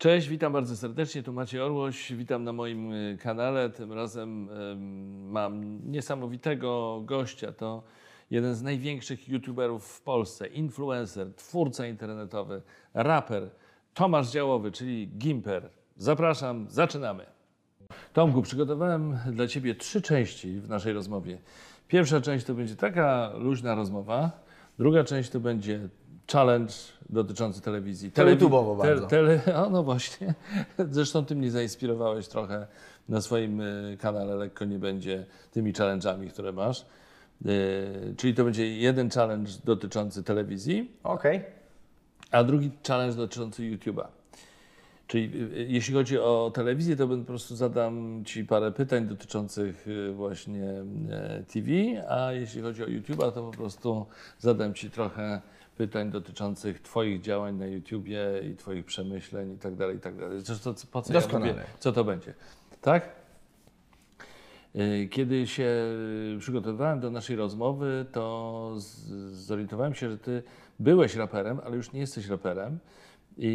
Cześć, witam bardzo serdecznie. Tu Maciej Orłoś. Witam na moim y, kanale. Tym razem mam niesamowitego gościa. To jeden z największych youtuberów w Polsce, influencer, twórca internetowy, raper Tomasz Działowy, czyli Gimper. Zapraszam, zaczynamy. Tomku, przygotowałem dla Ciebie trzy części w naszej rozmowie. Pierwsza część to będzie taka luźna rozmowa, druga część to będzie challenge dotyczący telewizji. Teletubowo bardzo. Tele, o, no właśnie. Zresztą Ty mnie zainspirowałeś trochę na swoim y, kanale Lekko Nie Będzie tymi challenge'ami, które masz. Y, czyli to będzie jeden challenge dotyczący telewizji, Okej. a drugi challenge dotyczący YouTube'a. Czyli y, jeśli chodzi o telewizję, to po prostu zadam Ci parę pytań dotyczących właśnie TV, a jeśli chodzi o YouTube'a, to po prostu zadam Ci trochę pytań dotyczących Twoich działań na YouTubie i Twoich przemyśleń i tak dalej, i tak dalej. Zresztą po co ja mówię, co to będzie, tak? Y, Kiedy się przygotowywałem do naszej rozmowy, to zorientowałem się, że ty byłeś raperem, ale już nie jesteś raperem. I,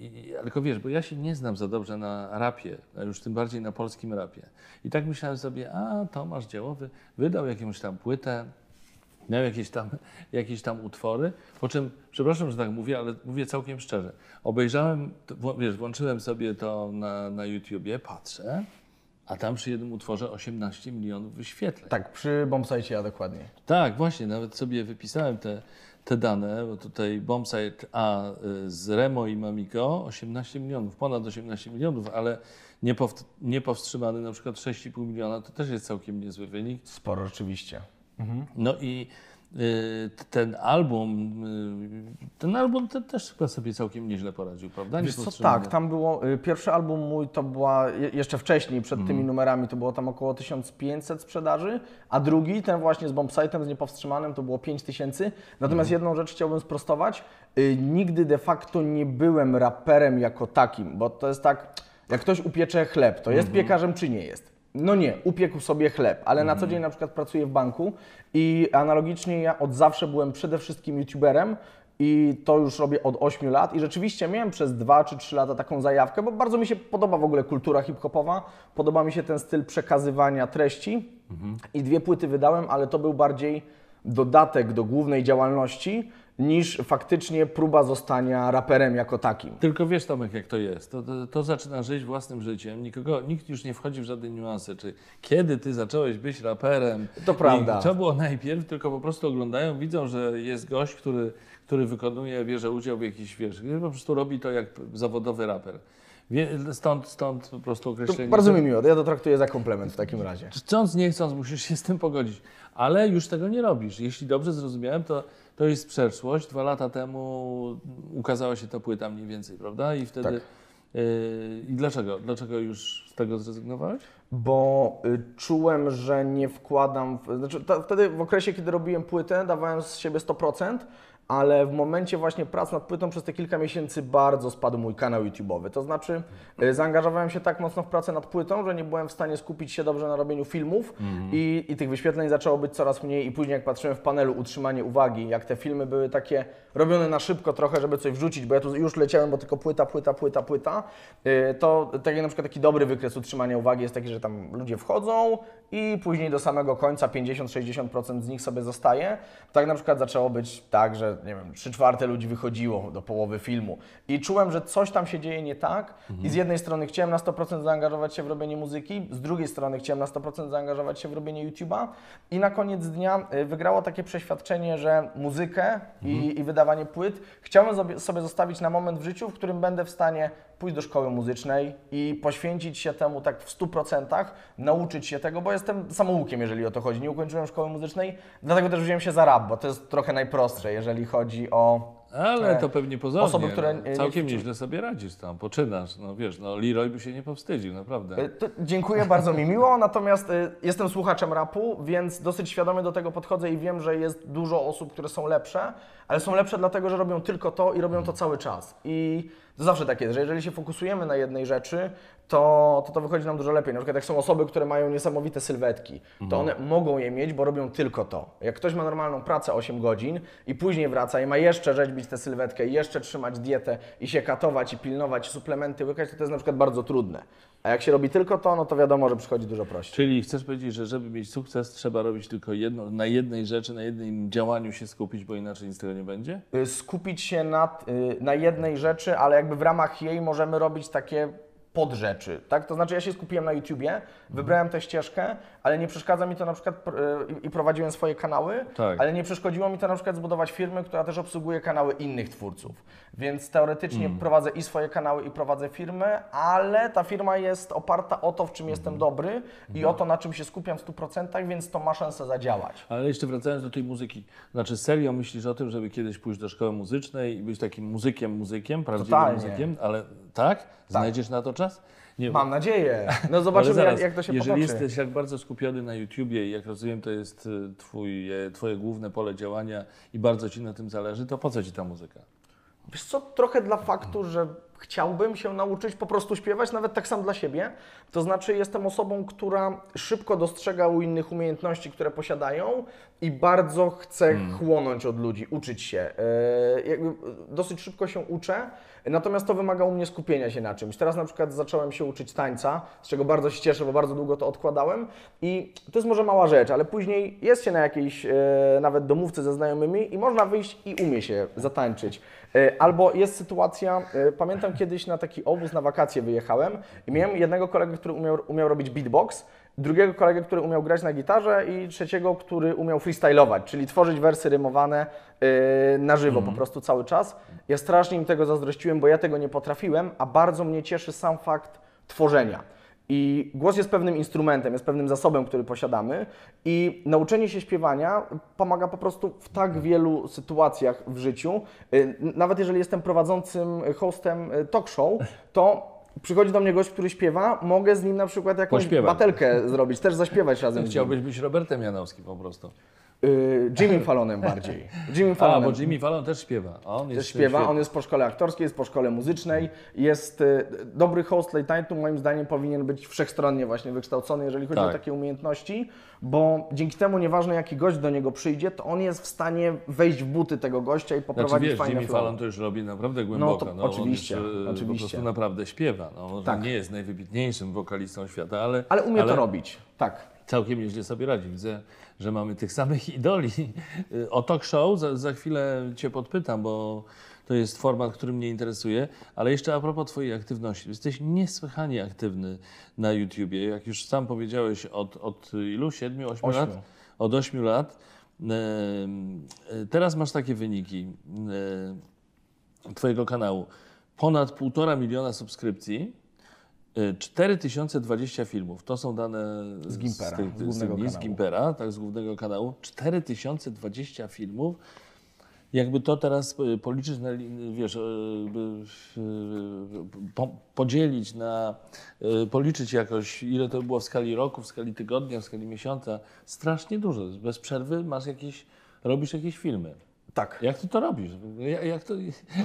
i, ale tylko wiesz, bo ja się nie znam za dobrze na rapie, a już tym bardziej na polskim rapie. I tak myślałem sobie, a Tomasz Działowy wydał jakąś tam płytę, miał jakieś tam, jakieś tam utwory, po czym, przepraszam, że tak mówię, ale mówię całkiem szczerze, obejrzałem, wiesz, włączyłem sobie to na, na YouTubie, patrzę, a tam przy jednym utworze 18 milionów wyświetleń. Tak, przy bombsite ja dokładnie. Tak, właśnie, nawet sobie wypisałem te, te dane, bo tutaj Bombsite A y, z Remo i Mamiko 18 milionów, ponad 18 milionów, ale niepow, niepowstrzymany na przykład 6,5 miliona, to też jest całkiem niezły wynik. Sporo rzeczywiście. No i y, ten album, y, ten album te, też chyba sobie całkiem nieźle poradził, prawda? Wiesz co, tak, tam było, y, pierwszy album mój to była, je- jeszcze wcześniej, przed tymi numerami, to było tam około 1500 sprzedaży, a drugi, ten właśnie z bombsite'em, z niepowstrzymanym, to było 5000. Natomiast jedną rzecz chciałbym sprostować, nigdy de facto nie byłem raperem jako takim, bo to jest tak, jak ktoś upiecze chleb, to jest piekarzem czy nie jest? No nie, upiekł sobie chleb, ale na co dzień na przykład pracuję w banku i analogicznie ja od zawsze byłem przede wszystkim youtuberem i to już robię od 8 lat i rzeczywiście miałem przez 2 czy 3 lata taką zajawkę, bo bardzo mi się podoba w ogóle kultura hip-hopowa, podoba mi się ten styl przekazywania treści i dwie płyty wydałem, ale to był bardziej dodatek do głównej działalności niż faktycznie próba zostania raperem jako takim. Tylko wiesz, Tomek, jak to jest. To, to, to zaczyna żyć własnym życiem. Nikogo, nikt już nie wchodzi w żadne niuanse. Czy kiedy ty zacząłeś być raperem? To prawda. I co było najpierw, tylko po prostu oglądają, widzą, że jest gość, który, który wykonuje, bierze udział w jakiejś, wiesz, po prostu robi to jak zawodowy raper. Stąd, stąd po prostu To określenie. bardzo mi miło, ja to traktuję za komplement w takim razie. Chcąc, nie chcąc, musisz się z tym pogodzić. Ale już tego nie robisz. Jeśli dobrze zrozumiałem, to, to jest przeszłość. Dwa lata temu ukazała się ta płyta mniej więcej, prawda? I wtedy. Tak. Yy, I dlaczego? Dlaczego już z tego zrezygnowałeś? bo y, czułem, że nie wkładam. W, znaczy, ta, wtedy w okresie, kiedy robiłem płytę, dawałem z siebie 100%, ale w momencie właśnie prac nad płytą przez te kilka miesięcy bardzo spadł mój kanał YouTube'owy. To znaczy, y, zaangażowałem się tak mocno w pracę nad płytą, że nie byłem w stanie skupić się dobrze na robieniu filmów i, i tych wyświetleń zaczęło być coraz mniej. I później, jak patrzyłem w panelu utrzymanie uwagi, jak te filmy były takie robione na szybko trochę, żeby coś wrzucić, bo ja tu już leciałem, bo tylko płyta, płyta, płyta, płyta, y, to tak jak na przykład taki dobry wykres utrzymania uwagi jest taki, że tam ludzie wchodzą i później do samego końca 50-60% z nich sobie zostaje. Tak na przykład zaczęło być tak, że nie wiem, 3 czwarte ludzi wychodziło do połowy filmu. I czułem, że coś tam się dzieje nie tak. I z jednej strony chciałem na 100% zaangażować się w robienie muzyki, z drugiej strony chciałem na 100% zaangażować się w robienie YouTube'a. I na koniec dnia y, wygrało takie przeświadczenie, że muzykę i, i wydawanie płyt chciałem sobie- sobie zostawić na moment w życiu, w którym będę w stanie pójść do szkoły muzycznej i poświęcić się temu tak w 100%, nauczyć się tego, bo jestem samoukiem, jeżeli o to chodzi. Nie ukończyłem szkoły muzycznej, dlatego też wziąłem się za rap, bo to jest trochę najprostsze, jeżeli chodzi o... Ale e, to pewnie pozornie. osoby, które no, nie- całkiem nie- nieźle sobie radzisz tam, poczynasz. No wiesz, no Leroy by się nie powstydził, naprawdę. Y, To dziękuję, bardzo mi miło, natomiast y, jestem słuchaczem rapu, więc dosyć świadomie do tego podchodzę i wiem, że jest dużo osób, które są lepsze, ale są lepsze dlatego, że robią tylko to i robią to cały czas. I To zawsze tak jest, że jeżeli się fokusujemy na jednej rzeczy, to, to to wychodzi nam dużo lepiej. Na przykład jak są osoby, które mają niesamowite sylwetki, to one mogą je mieć, bo robią tylko to. Jak ktoś ma normalną pracę 8 godzin i później wraca i ma jeszcze rzeźbić tę sylwetkę, i jeszcze trzymać dietę i się katować i pilnować, suplementy łykać, to to jest na przykład bardzo trudne. A jak się robi tylko to, no to wiadomo, że przychodzi dużo prościej. Czyli chcesz powiedzieć, że żeby mieć sukces, trzeba robić tylko jedno, na jednej rzeczy, na jednym działaniu się skupić, bo inaczej nic z tego nie będzie? Y, skupić się na, y, na jednej rzeczy, ale jakby w ramach jej możemy robić takie podrzeczy, tak? To znaczy ja się skupiłem na YouTubie, wybrałem tę ścieżkę, ale nie przeszkadza mi to na przykład y, i prowadziłem swoje kanały, Tak. ale nie przeszkodziło mi to na przykład zbudować firmy, która też obsługuje kanały innych twórców. Więc teoretycznie prowadzę i swoje kanały i prowadzę firmę, ale ta firma jest oparta o to, w czym jestem dobry i o to, na czym się skupiam w 100%, więc to ma szansę zadziałać. Ale jeszcze wracając do tej muzyki, znaczy serio myślisz o tym, żeby kiedyś pójść do szkoły muzycznej i być takim muzykiem, muzykiem, prawdziwym Totalnie. muzykiem, ale tak? Znajdziesz na to czas? Nie, Mam nadzieję. No zobaczymy, zaraz, jak, jak to się Jeżeli potoczy. jesteś jak bardzo skupiony na YouTubie i jak rozumiem, to jest y, twój, e, twoje główne pole działania i bardzo ci na tym zależy, to po co ci ta muzyka? Wiesz co, trochę dla faktu, że chciałbym się nauczyć po prostu śpiewać, nawet tak sam dla siebie. To znaczy, jestem osobą, która szybko dostrzega u innych umiejętności, które posiadają i bardzo chcę chłonąć od ludzi, uczyć się. Jakby dosyć szybko się uczę, natomiast to wymaga u mnie skupienia się na czymś. Teraz na przykład zacząłem się uczyć tańca, z czego bardzo się cieszę, bo bardzo długo to odkładałem i to jest może mała rzecz, ale później jest się na jakiejś e, nawet domówce ze znajomymi i można wyjść i umie się zatańczyć. E, Albo jest sytuacja, e, pamiętam kiedyś na taki obóz na wakacje wyjechałem i miałem jednego kolegę, który umiał, umiał robić beatbox, drugiego kolegę, który umiał grać na gitarze i trzeciego, który umiał freestylować, czyli tworzyć wersy rymowane e, na żywo po prostu cały czas. Ja strasznie im tego zazdrościłem, bo ja tego nie potrafiłem, a bardzo mnie cieszy sam fakt tworzenia. I głos jest pewnym instrumentem, jest pewnym zasobem, który posiadamy i nauczenie się śpiewania pomaga po prostu w tak wielu sytuacjach w życiu. Y, Nawet jeżeli jestem prowadzącym hostem y, talk show, to przychodzi do mnie gość, który śpiewa, mogę z nim na przykład jakąś Pośpiewać. batelkę zrobić, też zaśpiewać razem. Chciałbyś być Robertem Janowskim po prostu. Y, Jimmy Fallonem bardziej. Jimmy A, Fallonem. bo Jimmy Fallon też śpiewa. A on też jest śpiewa, świetny. on jest po szkole aktorskiej, jest po szkole muzycznej, jest y, dobry host late nightu, moim zdaniem powinien być wszechstronnie właśnie wykształcony, jeżeli chodzi o Tak. takie umiejętności, bo dzięki temu nieważne jaki gość do niego przyjdzie, to on jest w stanie wejść w buty tego gościa i Znaczy poprowadzić wiesz, fajne Jimmy flow. Fallon to już robi naprawdę głęboko. to on oczywiście, już, e, Po oczywiście. prostu naprawdę śpiewa. No, Tak. nie jest najwybitniejszym wokalistą świata, ale, Ale umie to robić, tak. Całkiem nieźle sobie radzi. Widzę, że mamy tych samych idoli. O talk show za, za chwilę Cię podpytam, bo to jest format, który mnie interesuje. Ale jeszcze a propos Twojej aktywności. Jesteś niesłychanie aktywny na YouTubie. Jak już sam powiedziałeś, od, od ilu? Siedmiu, ośmiu Ośmiu. lat? Od ośmiu lat. Em, e, Teraz masz takie wyniki Twojego kanału. Ponad półtora miliona subskrypcji. Y, 4020 filmów. To są dane Z Gimpera, tych, z z, głównego tych, z kanału. Gimpera, tak, z głównego kanału. 4020 filmów. Jakby to teraz y, policzyć, na, wiesz, y, y, y, po, podzielić na, y, policzyć jakoś, ile to było w skali roku, w skali tygodnia, w skali miesiąca, strasznie dużo. Bez przerwy masz jakieś, robisz jakieś filmy. Tak. Jak ty to robisz? Jak, jak to,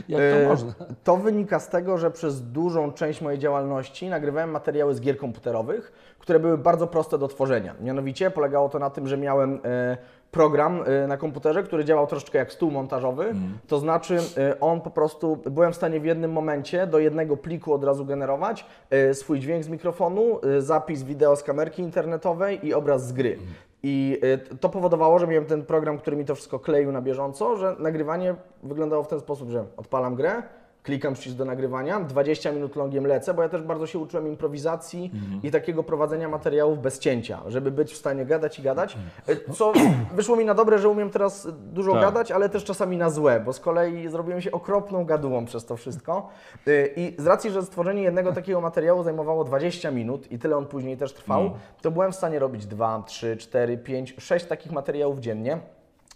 jak E, to można? To wynika z tego, że przez dużą część mojej działalności nagrywałem materiały z gier komputerowych, które były bardzo proste do tworzenia. Mianowicie polegało to na tym, że miałem e, program e, na komputerze, który działał troszeczkę jak stół montażowy. To znaczy, e, on po prostu byłem w stanie w jednym momencie do jednego pliku od razu generować e, swój dźwięk z mikrofonu, e, zapis wideo z kamerki internetowej i obraz z gry. I y, to powodowało, że miałem ten program, który mi to wszystko kleił na bieżąco, że nagrywanie wyglądało w ten sposób, że odpalam grę, klikam przycisk do nagrywania, 20 minut longiem lecę, bo ja też bardzo się uczyłem improwizacji i takiego prowadzenia materiałów bez cięcia, żeby być w stanie gadać i gadać. Y, Co wyszło mi na dobre, że umiem teraz dużo Tak. gadać, ale też czasami na złe, bo z kolei zrobiłem się okropną gadułą przez to wszystko. Y, I z racji, że stworzenie jednego takiego materiału zajmowało 20 minut i tyle on później też trwał, to byłem w stanie robić 2, 3, 4, 5, 6 takich materiałów dziennie.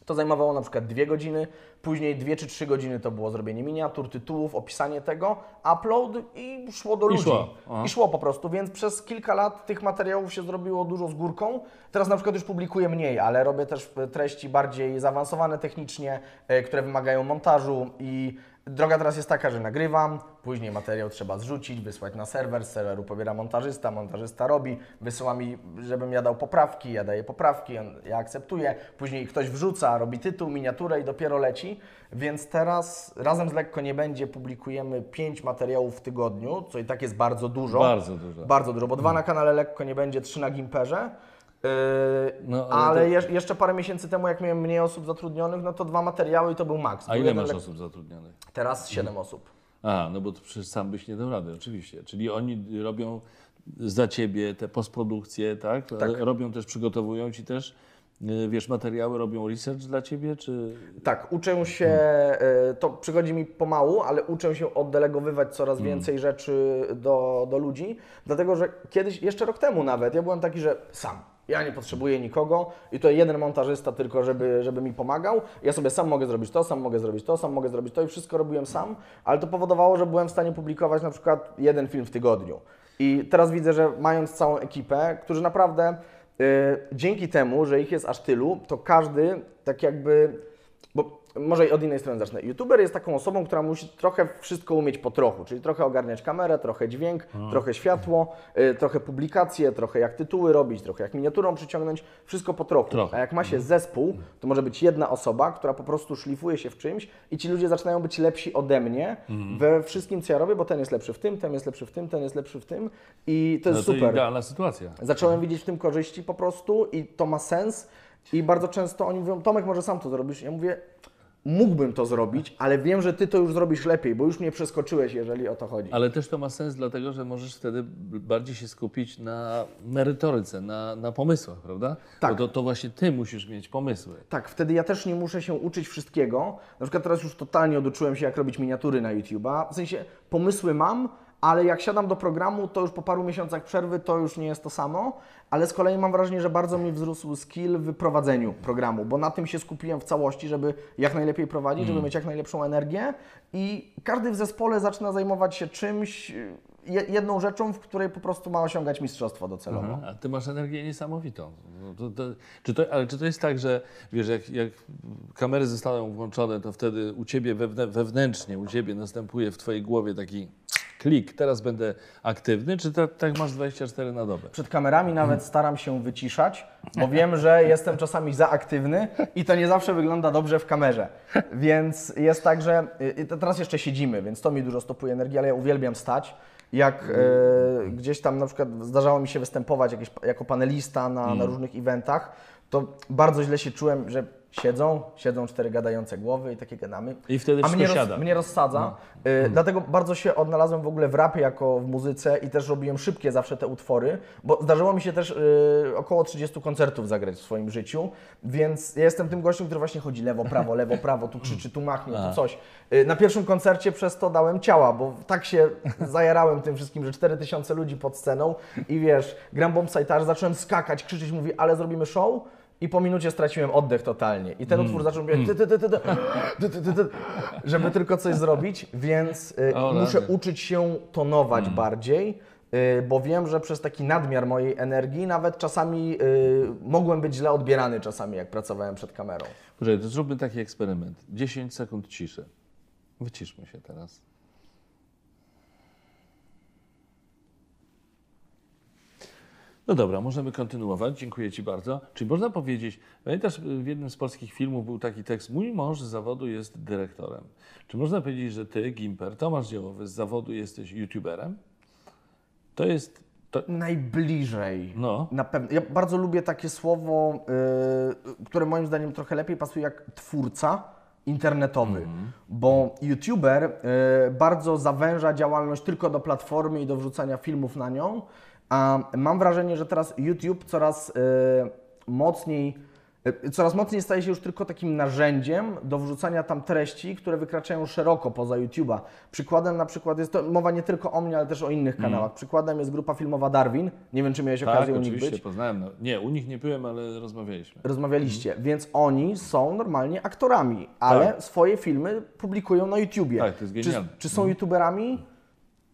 To zajmowało na przykład dwie godziny, później dwie czy trzy godziny to było zrobienie miniatur, tytułów, opisanie tego, upload i szło do I ludzi. szło. I szło po prostu, więc przez kilka lat tych materiałów się zrobiło dużo z górką. Teraz na przykład już publikuję mniej, ale robię też e, treści bardziej zaawansowane technicznie, e, które wymagają montażu i Droga teraz jest taka, że nagrywam, później materiał trzeba zrzucić, wysłać na serwer, z serweru pobiera montażysta, montażysta robi, wysyła mi, żebym ja dał poprawki, ja daję poprawki, ja akceptuję, później ktoś wrzuca, robi tytuł, miniaturę i dopiero leci, więc teraz razem z Lekko Nie Będzie publikujemy 5 materiałów w tygodniu, co i tak jest bardzo dużo. Bardzo dużo. Bardzo dużo, bo dwa na kanale Lekko Nie Będzie, trzy na Gimperze. Yy, No, ale ale jeszcze parę miesięcy temu, jak miałem mniej osób zatrudnionych, no to dwa materiały i to był maks. A ile masz lek- osób zatrudnionych? Teraz 7 osób. A, no bo to przecież sam byś nie dał rady, oczywiście. Czyli oni robią za ciebie te postprodukcje, tak? Tak. Robią też, przygotowują ci też, y, wiesz, materiały, robią research dla ciebie, czy... Tak, uczę się, y, to przychodzi mi pomału, ale uczę się oddelegowywać coraz więcej rzeczy do, do ludzi, dlatego że kiedyś, jeszcze rok temu nawet, ja byłem taki, że sam. Ja nie potrzebuję nikogo i to jeden montażysta tylko, żeby, żeby mi pomagał. Ja sobie sam mogę zrobić to, sam mogę zrobić to, sam mogę zrobić to i wszystko robiłem sam, ale to powodowało, że byłem w stanie publikować na przykład jeden film w tygodniu. I teraz widzę, że mając całą ekipę, którzy naprawdę y, dzięki temu, że ich jest aż tylu, to każdy tak jakby może od innej strony zacznę. YouTuber jest taką osobą, która musi trochę wszystko umieć po trochu, czyli trochę ogarniać kamerę, trochę dźwięk, trochę światło, y, trochę publikacje, trochę jak tytuły robić, trochę jak miniaturą przyciągnąć, wszystko po trochu. Trochę. A jak ma się zespół, to może być jedna osoba, która po prostu szlifuje się w czymś i ci ludzie zaczynają być lepsi ode mnie we wszystkim, co ja robię, bo ten jest lepszy w tym, ten jest lepszy w tym, ten jest lepszy w tym i to No jest to super. idealna sytuacja. Zacząłem widzieć w tym korzyści po prostu i to ma sens. I bardzo często oni mówią, Tomek, może sam to zrobisz. Ja mówię, mógłbym to zrobić, ale wiem, że ty to już zrobisz lepiej, bo już mnie przeskoczyłeś, jeżeli o to chodzi. Ale też to ma sens dlatego, że możesz wtedy bardziej się skupić na merytoryce, na, na pomysłach, prawda? Tak. Bo to, to właśnie ty musisz mieć pomysły. Tak, wtedy ja też nie muszę się uczyć wszystkiego. Na przykład teraz już totalnie oduczyłem się, jak robić miniatury na YouTube'a. W sensie pomysły mam, ale jak siadam do programu, to już po paru miesiącach przerwy to już nie jest to samo. Ale z kolei mam wrażenie, że bardzo mi wzrósł skill w prowadzeniu programu, bo na tym się skupiłem w całości, żeby jak najlepiej prowadzić, żeby mieć jak najlepszą energię. I każdy w zespole zaczyna zajmować się czymś, jedną rzeczą, w której po prostu ma osiągać mistrzostwo docelowo. A ty masz energię niesamowitą. No to, to, czy to, ale czy to jest tak, że wiesz, jak, jak kamery zostaną włączone, to wtedy u ciebie wewnę, wewnętrznie, u ciebie następuje w twojej głowie taki klik, teraz będę aktywny, czy to, tak masz 24 na dobę? Przed kamerami nawet staram się wyciszać, bo wiem, że jestem czasami za aktywny i to nie zawsze wygląda dobrze w kamerze. Więc jest tak, że y, to teraz jeszcze siedzimy, więc to mi dużo stopuje energii, ale ja uwielbiam stać. Jak e, gdzieś tam na przykład zdarzało mi się występować jakieś, jako panelista na, na różnych eventach, to bardzo źle się czułem, że siedzą, siedzą cztery gadające głowy i takie gadamy. I wtedy A mnie, roz, siada. mnie rozsadza. Y, Dlatego bardzo się odnalazłem w ogóle w rapie jako w muzyce i też robiłem szybkie zawsze te utwory, bo zdarzyło mi się też y, około 30 koncertów zagrać w swoim życiu, więc ja jestem tym gościem, który właśnie chodzi lewo, prawo, lewo, prawo, tu krzyczy, tu machnie, tu coś. Y, na pierwszym koncercie przez to dałem ciała, bo tak się zajarałem tym wszystkim, że 4000 ludzi pod sceną i wiesz, gram bombsite, zacząłem skakać, krzyczeć, mówi, ale zrobimy show? I po minucie straciłem oddech totalnie. I ten Mm. utwór zaczął brzmieć, ty, ty, ty, ty, ty, ty, ty, ty, ty, żeby tylko coś zrobić, więc y, O, muszę rany. uczyć się tonować Mm. bardziej, y, bo wiem, że przez taki nadmiar mojej energii nawet czasami y, mogłem być źle odbierany czasami, jak pracowałem przed kamerą. Poczekaj, to zróbmy taki eksperyment. 10 sekund ciszy. Wyciszmy się teraz. No dobra, możemy kontynuować. Dziękuję Ci bardzo. Czyli można powiedzieć, pamiętasz, w jednym z polskich filmów był taki tekst, mój mąż z zawodu jest dyrektorem. Czy można powiedzieć, że Ty, Gimper, Tomasz Dziełowy, z zawodu jesteś youtuberem? To jest... To, Najbliżej. no, Na pewno. Ja bardzo lubię takie słowo, y, które moim zdaniem trochę lepiej pasuje jak twórca internetowy, bo YouTuber y, bardzo zawęża działalność tylko do platformy i do wrzucania filmów na nią, a mam wrażenie, że teraz YouTube coraz y, mocniej y, Coraz mocniej staje się już tylko takim narzędziem do wrzucania tam treści, które wykraczają szeroko poza YouTube'a. Przykładem na przykład jest to mowa nie tylko o mnie, ale też o innych kanałach. Przykładem jest grupa filmowa Darwin. Nie wiem, czy miałeś tak, okazję u nich być. poznałem. No, nie, u nich nie byłem, ale rozmawialiśmy. Rozmawialiście, więc oni są normalnie aktorami, ale swoje filmy publikują na YouTubie. Tak, to jest czy, genialne. czy są YouTuberami?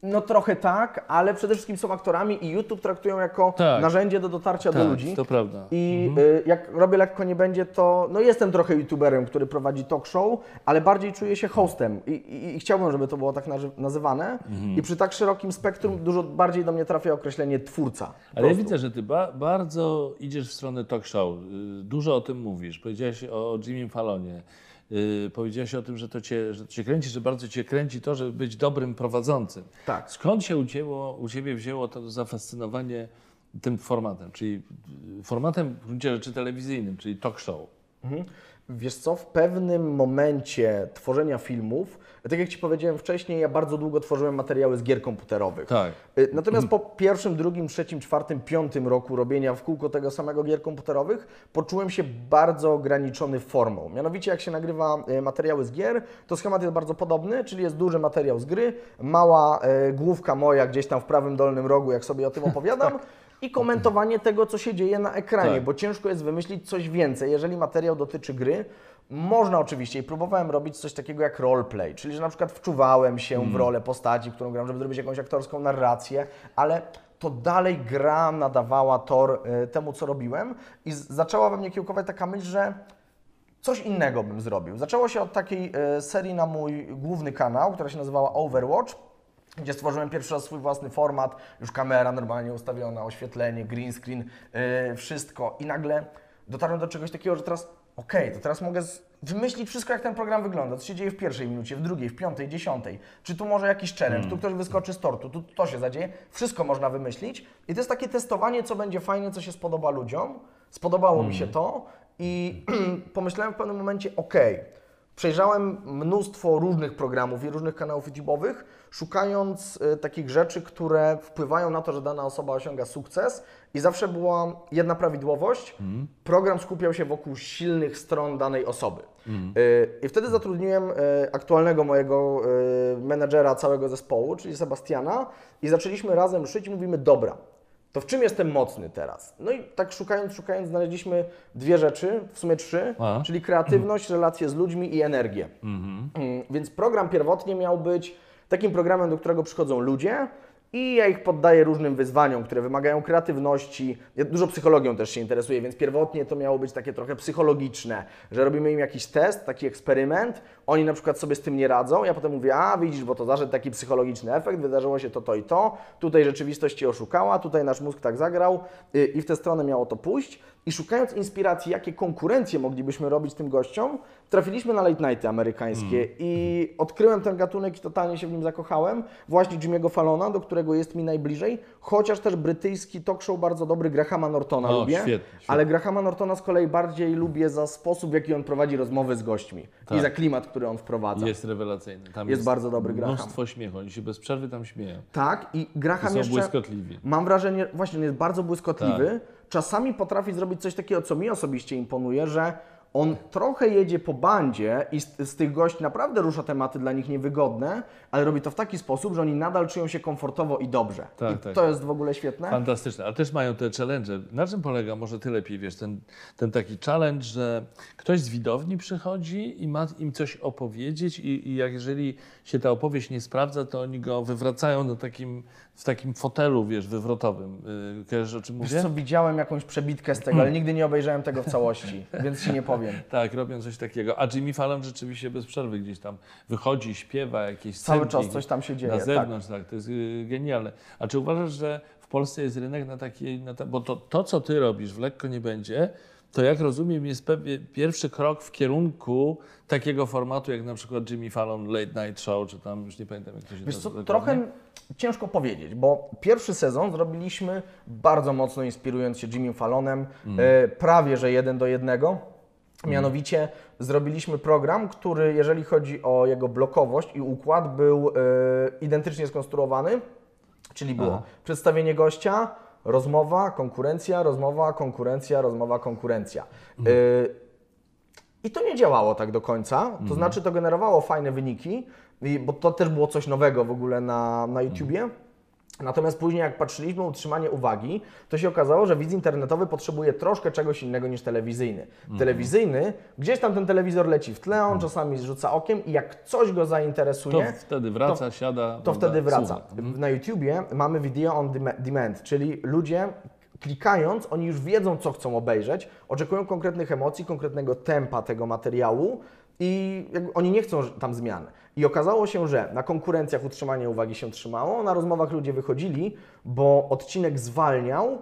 No trochę tak, ale przede wszystkim są aktorami i YouTube traktują jako Tak. narzędzie do dotarcia do Tak, ludzi. to prawda. I y, jak robię lekko nie będzie, to no jestem trochę youtuberem, który prowadzi talk show, ale bardziej czuję się hostem i, i, i chciałbym, żeby to było tak nazy- nazywane. I przy tak szerokim spektrum dużo bardziej do mnie trafia określenie twórca. Ale ja widzę, że ty ba bardzo idziesz w stronę talk show. Y, Dużo o tym mówisz. Powiedziałeś o Jimmy Fallonie. Yy, powiedziałeś o tym, że to, cię, że to cię kręci, że bardzo cię kręci to, żeby być dobrym prowadzącym. Tak. Skąd się ucięło, u Ciebie wzięło to zafascynowanie tym formatem, czyli formatem w gruncie rzeczy telewizyjnym, czyli talk show? Mhm. Wiesz co, w pewnym momencie tworzenia filmów, tak jak Ci powiedziałem wcześniej, ja bardzo długo tworzyłem materiały z gier komputerowych. Tak. Y, Natomiast po pierwszym, drugim, trzecim, czwartym, piątym roku robienia w kółko tego samego gier komputerowych, poczułem się bardzo ograniczony formą. Mianowicie, jak się nagrywa y, materiały z gier, to schemat jest bardzo podobny, czyli jest duży materiał z gry, mała y, główka moja gdzieś tam w prawym dolnym rogu, jak sobie o tym opowiadam. I komentowanie tego, co się dzieje na ekranie, Tak. bo ciężko jest wymyślić coś więcej. Jeżeli materiał dotyczy gry, można oczywiście i próbowałem robić coś takiego jak roleplay, czyli że na przykład wczuwałem się w rolę postaci, którą gram, żeby zrobić jakąś aktorską narrację, ale to dalej gra nadawała tor y, temu, co robiłem i zaczęła we mnie kiełkować taka myśl, że coś innego bym zrobił. Zaczęło się od takiej e, serii na mój główny kanał, która się nazywała Overwatch, gdzie stworzyłem pierwszy raz swój własny format, już kamera normalnie ustawiona, oświetlenie, green screen, e, wszystko. I nagle dotarłem do czegoś takiego, że teraz okej, to teraz mogę wymyślić wszystko, jak ten program wygląda, co się dzieje w pierwszej minucie, w drugiej, w piątej, dziesiątej, czy tu może jakiś challenge, tu ktoś wyskoczy z tortu, tu to się zadzieje, wszystko można wymyślić. I to jest takie testowanie, co będzie fajne, co się spodoba ludziom, spodobało mi się to. I pomyślałem w pewnym momencie, okej, Przejrzałem mnóstwo różnych programów i różnych kanałów YouTube'owych, szukając y, takich rzeczy, które wpływają na to, że dana osoba osiąga sukces. I zawsze była jedna prawidłowość. Program skupiał się wokół silnych stron danej osoby. Y, I wtedy zatrudniłem y, aktualnego mojego menedżera całego zespołu, czyli Sebastiana, i zaczęliśmy razem szyć i mówimy: Dobra, to w czym jestem mocny teraz? No i tak szukając, szukając, znaleźliśmy dwie rzeczy, w sumie trzy, A. czyli kreatywność, relacje z ludźmi i energię. Mm, Więc program pierwotnie miał być takim programem, do którego przychodzą ludzie i ja ich poddaję różnym wyzwaniom, które wymagają kreatywności. Ja dużo psychologią też się interesuję, więc pierwotnie to miało być takie trochę psychologiczne, że robimy im jakiś test, taki eksperyment, oni na przykład sobie z tym nie radzą, ja potem mówię, a widzisz, bo to zaszedł taki psychologiczny efekt, wydarzyło się to, to i to, tutaj rzeczywistość Cię oszukała, tutaj nasz mózg tak zagrał y, i w tę stronę miało to pójść. I szukając inspiracji, jakie konkurencje moglibyśmy robić tym gościom, trafiliśmy na late nighty amerykańskie i odkryłem ten gatunek i totalnie się w nim zakochałem. Właśnie Jimmy'ego Fallona, do którego jest mi najbliżej, chociaż też brytyjski talk show bardzo dobry Grahama Nortona lubię, świetnie, świetnie. ale Grahama Nortona z kolei bardziej lubię za sposób, w jaki on prowadzi rozmowy z gośćmi i Tak. za klimat, który on wprowadza. Jest rewelacyjny. Tam Jest bardzo dobry Graham. Mnóstwo śmiechu, oni się bez przerwy tam śmieją. Tak, i Graham I są jeszcze... błyskotliwi. Mam wrażenie, właśnie on jest bardzo błyskotliwy. Tak. Czasami potrafi zrobić coś takiego, co mi osobiście imponuje, że on trochę jedzie po bandzie i z, z tych gości naprawdę rusza tematy dla nich niewygodne, ale robi to w taki sposób, że oni nadal czują się komfortowo i dobrze. Tak, I tak. to jest w ogóle świetne. Fantastyczne, ale też mają te challenge. Na czym polega, może ty lepiej wiesz, ten, ten taki challenge, że ktoś z widowni przychodzi i ma im coś opowiedzieć i, i jak jeżeli się ta opowieść nie sprawdza, to oni go wywracają na takim, w takim fotelu, wiesz, wywrotowym. Yy, Kojarzysz, o czym Wiesz mówię? co, widziałem jakąś przebitkę z tego, ale nigdy nie obejrzałem tego w całości, więc ci nie powiem. Tak, robią coś takiego. A Jimmy Fallon rzeczywiście bez przerwy gdzieś tam wychodzi, śpiewa jakieś Cały scenki czas coś tam się dzieje, Na tak. zewnątrz, tak. To jest y, genialne. A czy uważasz, że w Polsce jest rynek na takie, na ta, bo to, to, co ty robisz w Lekko Nie Będzie, to jak rozumiem jest pewnie pierwszy krok w kierunku takiego formatu, jak na przykład Jimmy Fallon Late Night Show, czy tam, już nie pamiętam jak to się Wiesz co, trochę ciężko powiedzieć, bo pierwszy sezon zrobiliśmy bardzo mocno inspirując się Jimmy Fallonem, e, prawie że jeden do jednego. Mianowicie zrobiliśmy program, który jeżeli chodzi o jego blokowość i układ był e, identycznie skonstruowany, czyli było Aha. przedstawienie gościa, rozmowa, konkurencja, rozmowa, konkurencja, rozmowa, konkurencja. E, i to nie działało tak do końca, to znaczy to generowało fajne wyniki, bo to też było coś nowego w ogóle na, na YouTubie. Natomiast później, jak patrzyliśmy utrzymanie uwagi, to się okazało, że widz internetowy potrzebuje troszkę czegoś innego niż telewizyjny. Mhm. Telewizyjny, gdzieś tam ten telewizor leci w tle, on czasami rzuca okiem i jak coś go To zainteresuje, wtedy wraca, siada. to prawda, wtedy wraca. słucha. Mhm. Na YouTubie mamy video on dem- demand, czyli ludzie klikając, oni już wiedzą, co chcą obejrzeć, oczekują konkretnych emocji, konkretnego tempa tego materiału i oni nie chcą tam zmian. I okazało się, że na konkurencjach utrzymanie uwagi się trzymało, na rozmowach ludzie wychodzili, bo odcinek zwalniał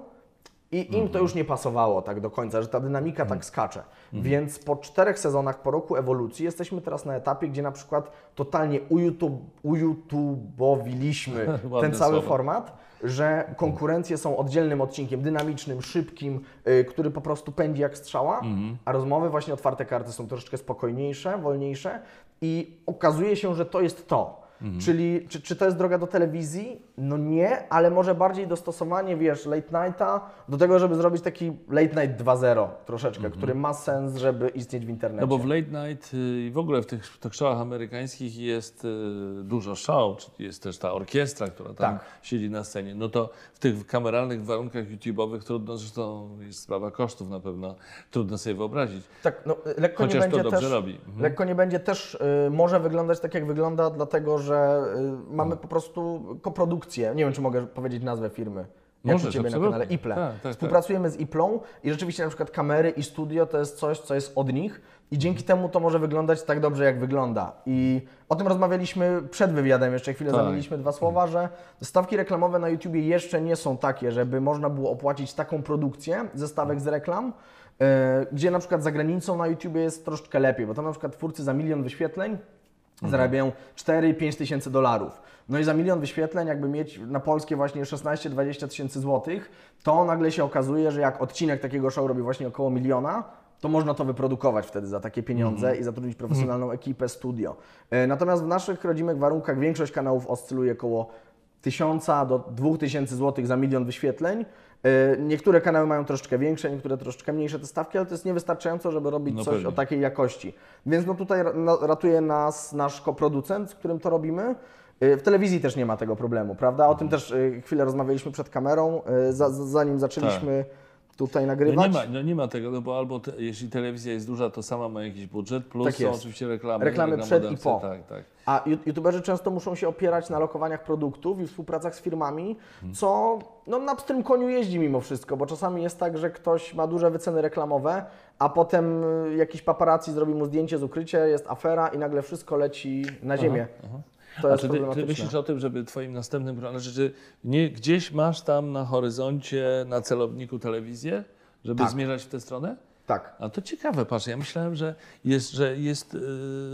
i im to już nie pasowało tak do końca, że ta dynamika tak skacze. Więc po czterech sezonach, po roku ewolucji, jesteśmy teraz na etapie, gdzie na przykład totalnie uYouTube, uYouTube'owiliśmy ten cały słowo. format, że konkurencje są oddzielnym odcinkiem, dynamicznym, szybkim, y, który po prostu pędzi jak strzała, a rozmowy właśnie otwarte karty są troszeczkę spokojniejsze, wolniejsze i okazuje się, że to jest to. Czyli czy, czy to jest droga do telewizji? No nie, ale może bardziej dostosowanie, wiesz, late nighta do tego, żeby zrobić taki late night 2.0 troszeczkę, który ma sens, żeby istnieć w internecie. No bo w late night y, i w ogóle w tych talk showach amerykańskich jest y, dużo czyli jest też ta orkiestra, która tam Tak. siedzi na scenie. No to w tych kameralnych warunkach YouTube'owych trudno, zresztą jest sprawa kosztów na pewno, trudno sobie wyobrazić. Tak, no, y, lekko Chociaż nie to będzie dobrze też, robi. Mhm. Lekko nie będzie też, y, może wyglądać tak, jak wygląda, dlatego że y, mamy po prostu koprodukcję. Nie wiem, czy mogę powiedzieć nazwę firmy. Jak Możesz, Ciebie na absolutnie. kanale? Iple. Tak, tak, tak. Współpracujemy z Iplą i rzeczywiście na przykład kamery i studio to jest coś, co jest od nich i dzięki Mhm. temu to może wyglądać tak dobrze, jak wygląda. I o tym rozmawialiśmy przed wywiadem, jeszcze chwilę Tak. zamieniliśmy dwa słowa, że stawki reklamowe na YouTubie jeszcze nie są takie, żeby można było opłacić taką produkcję ze stawek z reklam, e, gdzie na przykład za granicą na YouTubie jest troszeczkę lepiej, bo tam na przykład twórcy za milion wyświetleń zarabiają 4-5 tysięcy dolarów. No i za milion wyświetleń, jakby mieć na polskie właśnie 16-20 tysięcy złotych, to nagle się okazuje, że jak odcinek takiego show robi właśnie około miliona, to można to wyprodukować wtedy za takie pieniądze i zatrudnić profesjonalną ekipę, studio. E, Natomiast w naszych rodzimych warunkach większość kanałów oscyluje około 1000 do 2000 zł za milion wyświetleń. E, Niektóre kanały mają troszeczkę większe, niektóre troszeczkę mniejsze te stawki, ale to jest niewystarczająco, żeby robić No coś pewnie. o takiej jakości. Więc no tutaj ratuje nas nasz koproducent, z którym to robimy. Y, W telewizji też nie ma tego problemu, prawda? O tym też y, chwilę rozmawialiśmy przed kamerą, y, za, za- zanim zaczęliśmy tutaj No nagrywać. nie, ma, no nie ma tego, no bo albo te, jeśli telewizja jest duża, to sama ma jakiś budżet, plus Tak są oczywiście reklamy. Reklamy przed i po. Tak, tak. A youtuberzy często muszą się opierać na lokowaniach produktów i współpracach z firmami, Mhm. co no, na pstrym koniu jeździ mimo wszystko, bo czasami jest tak, że ktoś ma duże wyceny reklamowe, a potem jakiś paparazzi zrobi mu zdjęcie z ukrycia, jest afera i nagle wszystko leci na ziemię. To A czy ty, ty myślisz o tym, żeby twoim następnym programie, znaczy, czy nie, gdzieś masz tam na horyzoncie, na celowniku telewizję, żeby Tak. zmierzać w tę stronę? Tak. A to ciekawe, patrz, ja myślałem, że jest, że jest y,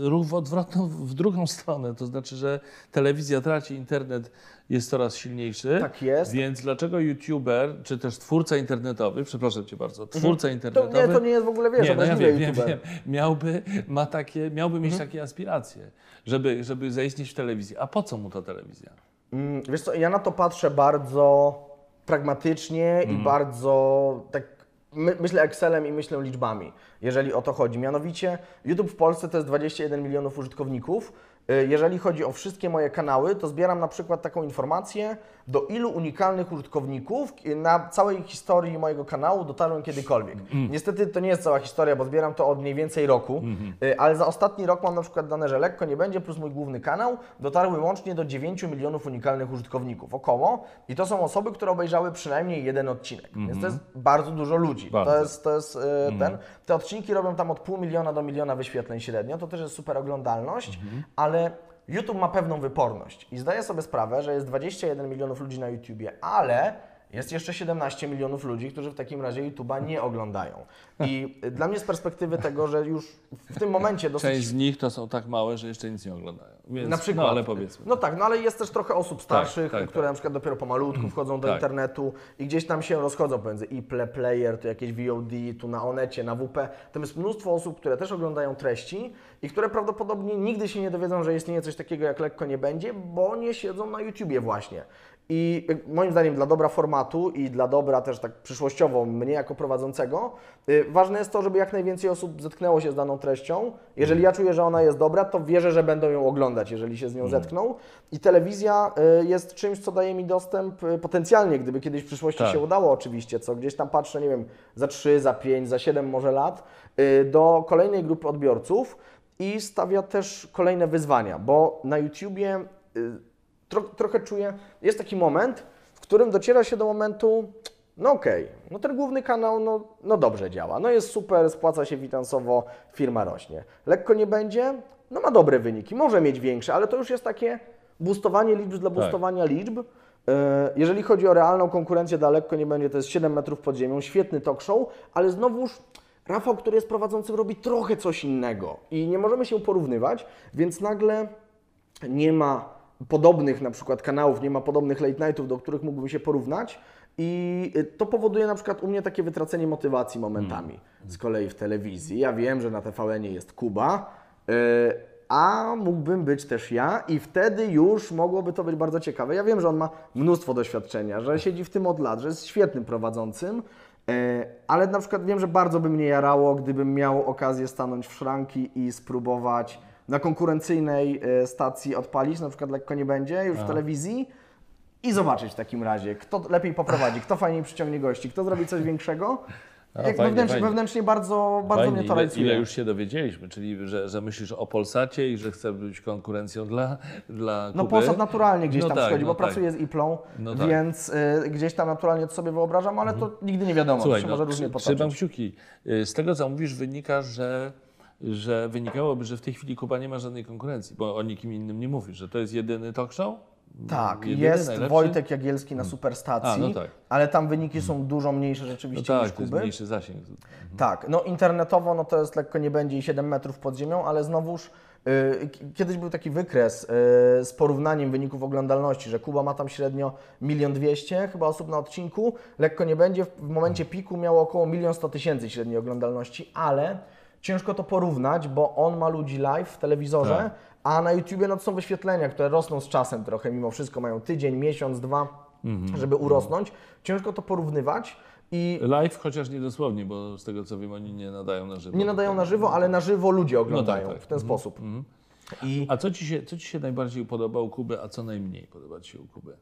ruch w odwrotną, w drugą stronę, to znaczy, że telewizja traci, internet jest coraz silniejszy. Tak jest. Więc dlaczego youtuber, czy też twórca internetowy, przepraszam Cię bardzo, twórca To internetowy... nie, to nie jest w ogóle, wiesz, nie, no ja wiem, wiem, wiem, miałby, ma takie, miałby mieć Mhm. takie aspiracje, żeby, żeby zaistnieć w telewizji. A po co mu ta telewizja? Mm, Wiesz co, ja na to patrzę bardzo pragmatycznie Mhm. i bardzo tak my, myślę Excelem i myślę liczbami, jeżeli o to chodzi. Mianowicie YouTube w Polsce to jest 21 milionów użytkowników. Y, Jeżeli chodzi o wszystkie moje kanały, to zbieram na przykład taką informację, do ilu unikalnych użytkowników na całej historii mojego kanału dotarłem kiedykolwiek. Niestety to nie jest cała historia, bo zbieram to od mniej więcej roku, y, ale za ostatni rok mam na przykład dane, że lekko nie będzie, plus mój główny kanał, dotarły łącznie do 9 milionów unikalnych użytkowników, około. I to są osoby, które obejrzały przynajmniej jeden odcinek. Więc to jest bardzo dużo ludzi. Bardzo. To jest, to jest y, ten. Te odcinki robią tam od pół miliona do miliona wyświetleń średnio, to też jest super oglądalność, ale YouTube ma pewną wyporność i zdaję sobie sprawę, że jest 21 milionów ludzi na YouTubie, ale jest jeszcze 17 milionów ludzi, którzy w takim razie YouTube'a nie oglądają. I dla mnie z perspektywy tego, że już w tym momencie dosyć Część z nich to są tak małe, że jeszcze nic nie oglądają. Więc, na przykład. No ale powiedzmy. No tak, no ale jest też trochę osób starszych, tak, które na przykład dopiero pomalutku wchodzą do Tak. internetu i gdzieś tam się rozchodzą pomiędzy iPle, Player, tu jakieś VOD, tu na Onecie, na WP. Tam jest mnóstwo osób, które też oglądają treści i które prawdopodobnie nigdy się nie dowiedzą, że istnieje coś takiego jak lekko nie będzie, bo nie siedzą na YouTubie właśnie. I moim zdaniem dla dobra formatu i dla dobra też tak przyszłościowo mnie jako prowadzącego, y, ważne jest to, żeby jak najwięcej osób zetknęło się z daną treścią. Jeżeli ja czuję, że ona jest dobra, to wierzę, że będą ją oglądać, jeżeli się z nią zetkną. I telewizja y, jest czymś, co daje mi dostęp y, potencjalnie, gdyby kiedyś w przyszłości Tak. się udało oczywiście, co gdzieś tam patrzę, nie wiem, za 3, za 5, za 7 może lat, do kolejnej grupy odbiorców i stawia też kolejne wyzwania, bo na YouTubie tro, trochę czuję, jest taki moment, w którym dociera się do momentu, no okej, no ten główny kanał, no, no dobrze działa, no jest super, spłaca się finansowo, firma rośnie. Lekko nie będzie, no ma dobre wyniki, może mieć większe, ale to już jest takie boostowanie liczb dla boostowania liczb. E, Jeżeli chodzi o realną konkurencję, daleko nie będzie, to jest 7 metrów pod ziemią, świetny talk show, ale znowuż Rafał, który jest prowadzącym, robi trochę coś innego i nie możemy się porównywać, więc nagle nie ma podobnych na przykład kanałów, nie ma podobnych late nightów, do których mógłbym się porównać i y, to powoduje na przykład u mnie takie wytracenie motywacji momentami z kolei w telewizji. Ja wiem, że na TVN jest Kuba, y, a mógłbym być też ja i wtedy już mogłoby to być bardzo ciekawe. Ja wiem, że on ma mnóstwo doświadczenia, że siedzi w tym od lat, że jest świetnym prowadzącym, e, ale na przykład wiem, że bardzo by mnie jarało, gdybym miał okazję stanąć w szranki i spróbować na konkurencyjnej e, stacji odpalić, na przykład lekko nie będzie, już w telewizji i zobaczyć w takim razie, kto lepiej poprowadzi, kto fajniej przyciągnie gości, kto zrobi coś większego. A, Jak fajnie, wewnętrznie, fajnie. wewnętrznie bardzo, bardzo Fajnie, mnie to ile, ile już się dowiedzieliśmy, czyli że, że myślisz o Polsacie i że chcesz być konkurencją dla, dla No Kuby. Polsat naturalnie gdzieś No tam tak, przychodzi, no bo tak. pracuję z Iplą, No tak. więc y, gdzieś tam naturalnie to sobie wyobrażam, ale to nigdy nie wiadomo, Słuchaj, to się no, może różnie trzy- trzymam potoczyć. kciuki. Y, Z tego, co mówisz, wynika, że, że wynikałoby, że w tej chwili Kuba nie ma żadnej konkurencji, bo o nikim innym nie mówisz, że to jest jedyny talk show? Tak, Jedyny, jest najlepszy? Wojtek Jagielski na Superstacji, A, no tak. ale tam wyniki są dużo mniejsze No rzeczywiście tak, niż Kuby. mniejszy zasięg. Tak, no internetowo no to jest lekko nie będzie i 7 metrów pod ziemią, ale znowuż y, kiedyś był taki wykres y, z porównaniem wyników oglądalności, że Kuba ma tam średnio 1 dwieście chyba osób na odcinku, lekko nie będzie, w w momencie piku miało około 1 100 tysięcy średniej oglądalności, ale ciężko to porównać, bo on ma ludzi live w telewizorze, Tak. a na YouTubie no to są wyświetlenia, które rosną z czasem trochę, mimo wszystko mają tydzień, miesiąc, dwa, Mhm. żeby urosnąć. Ciężko to porównywać i Live, chociaż nie dosłownie, bo z tego co wiem, oni nie nadają na żywo. nie nadają na żywo, ale na żywo ludzie oglądają tak. w ten sposób. I A co ci, się, co ci się najbardziej podoba u Kuby, a co najmniej podoba ci się u Kuby?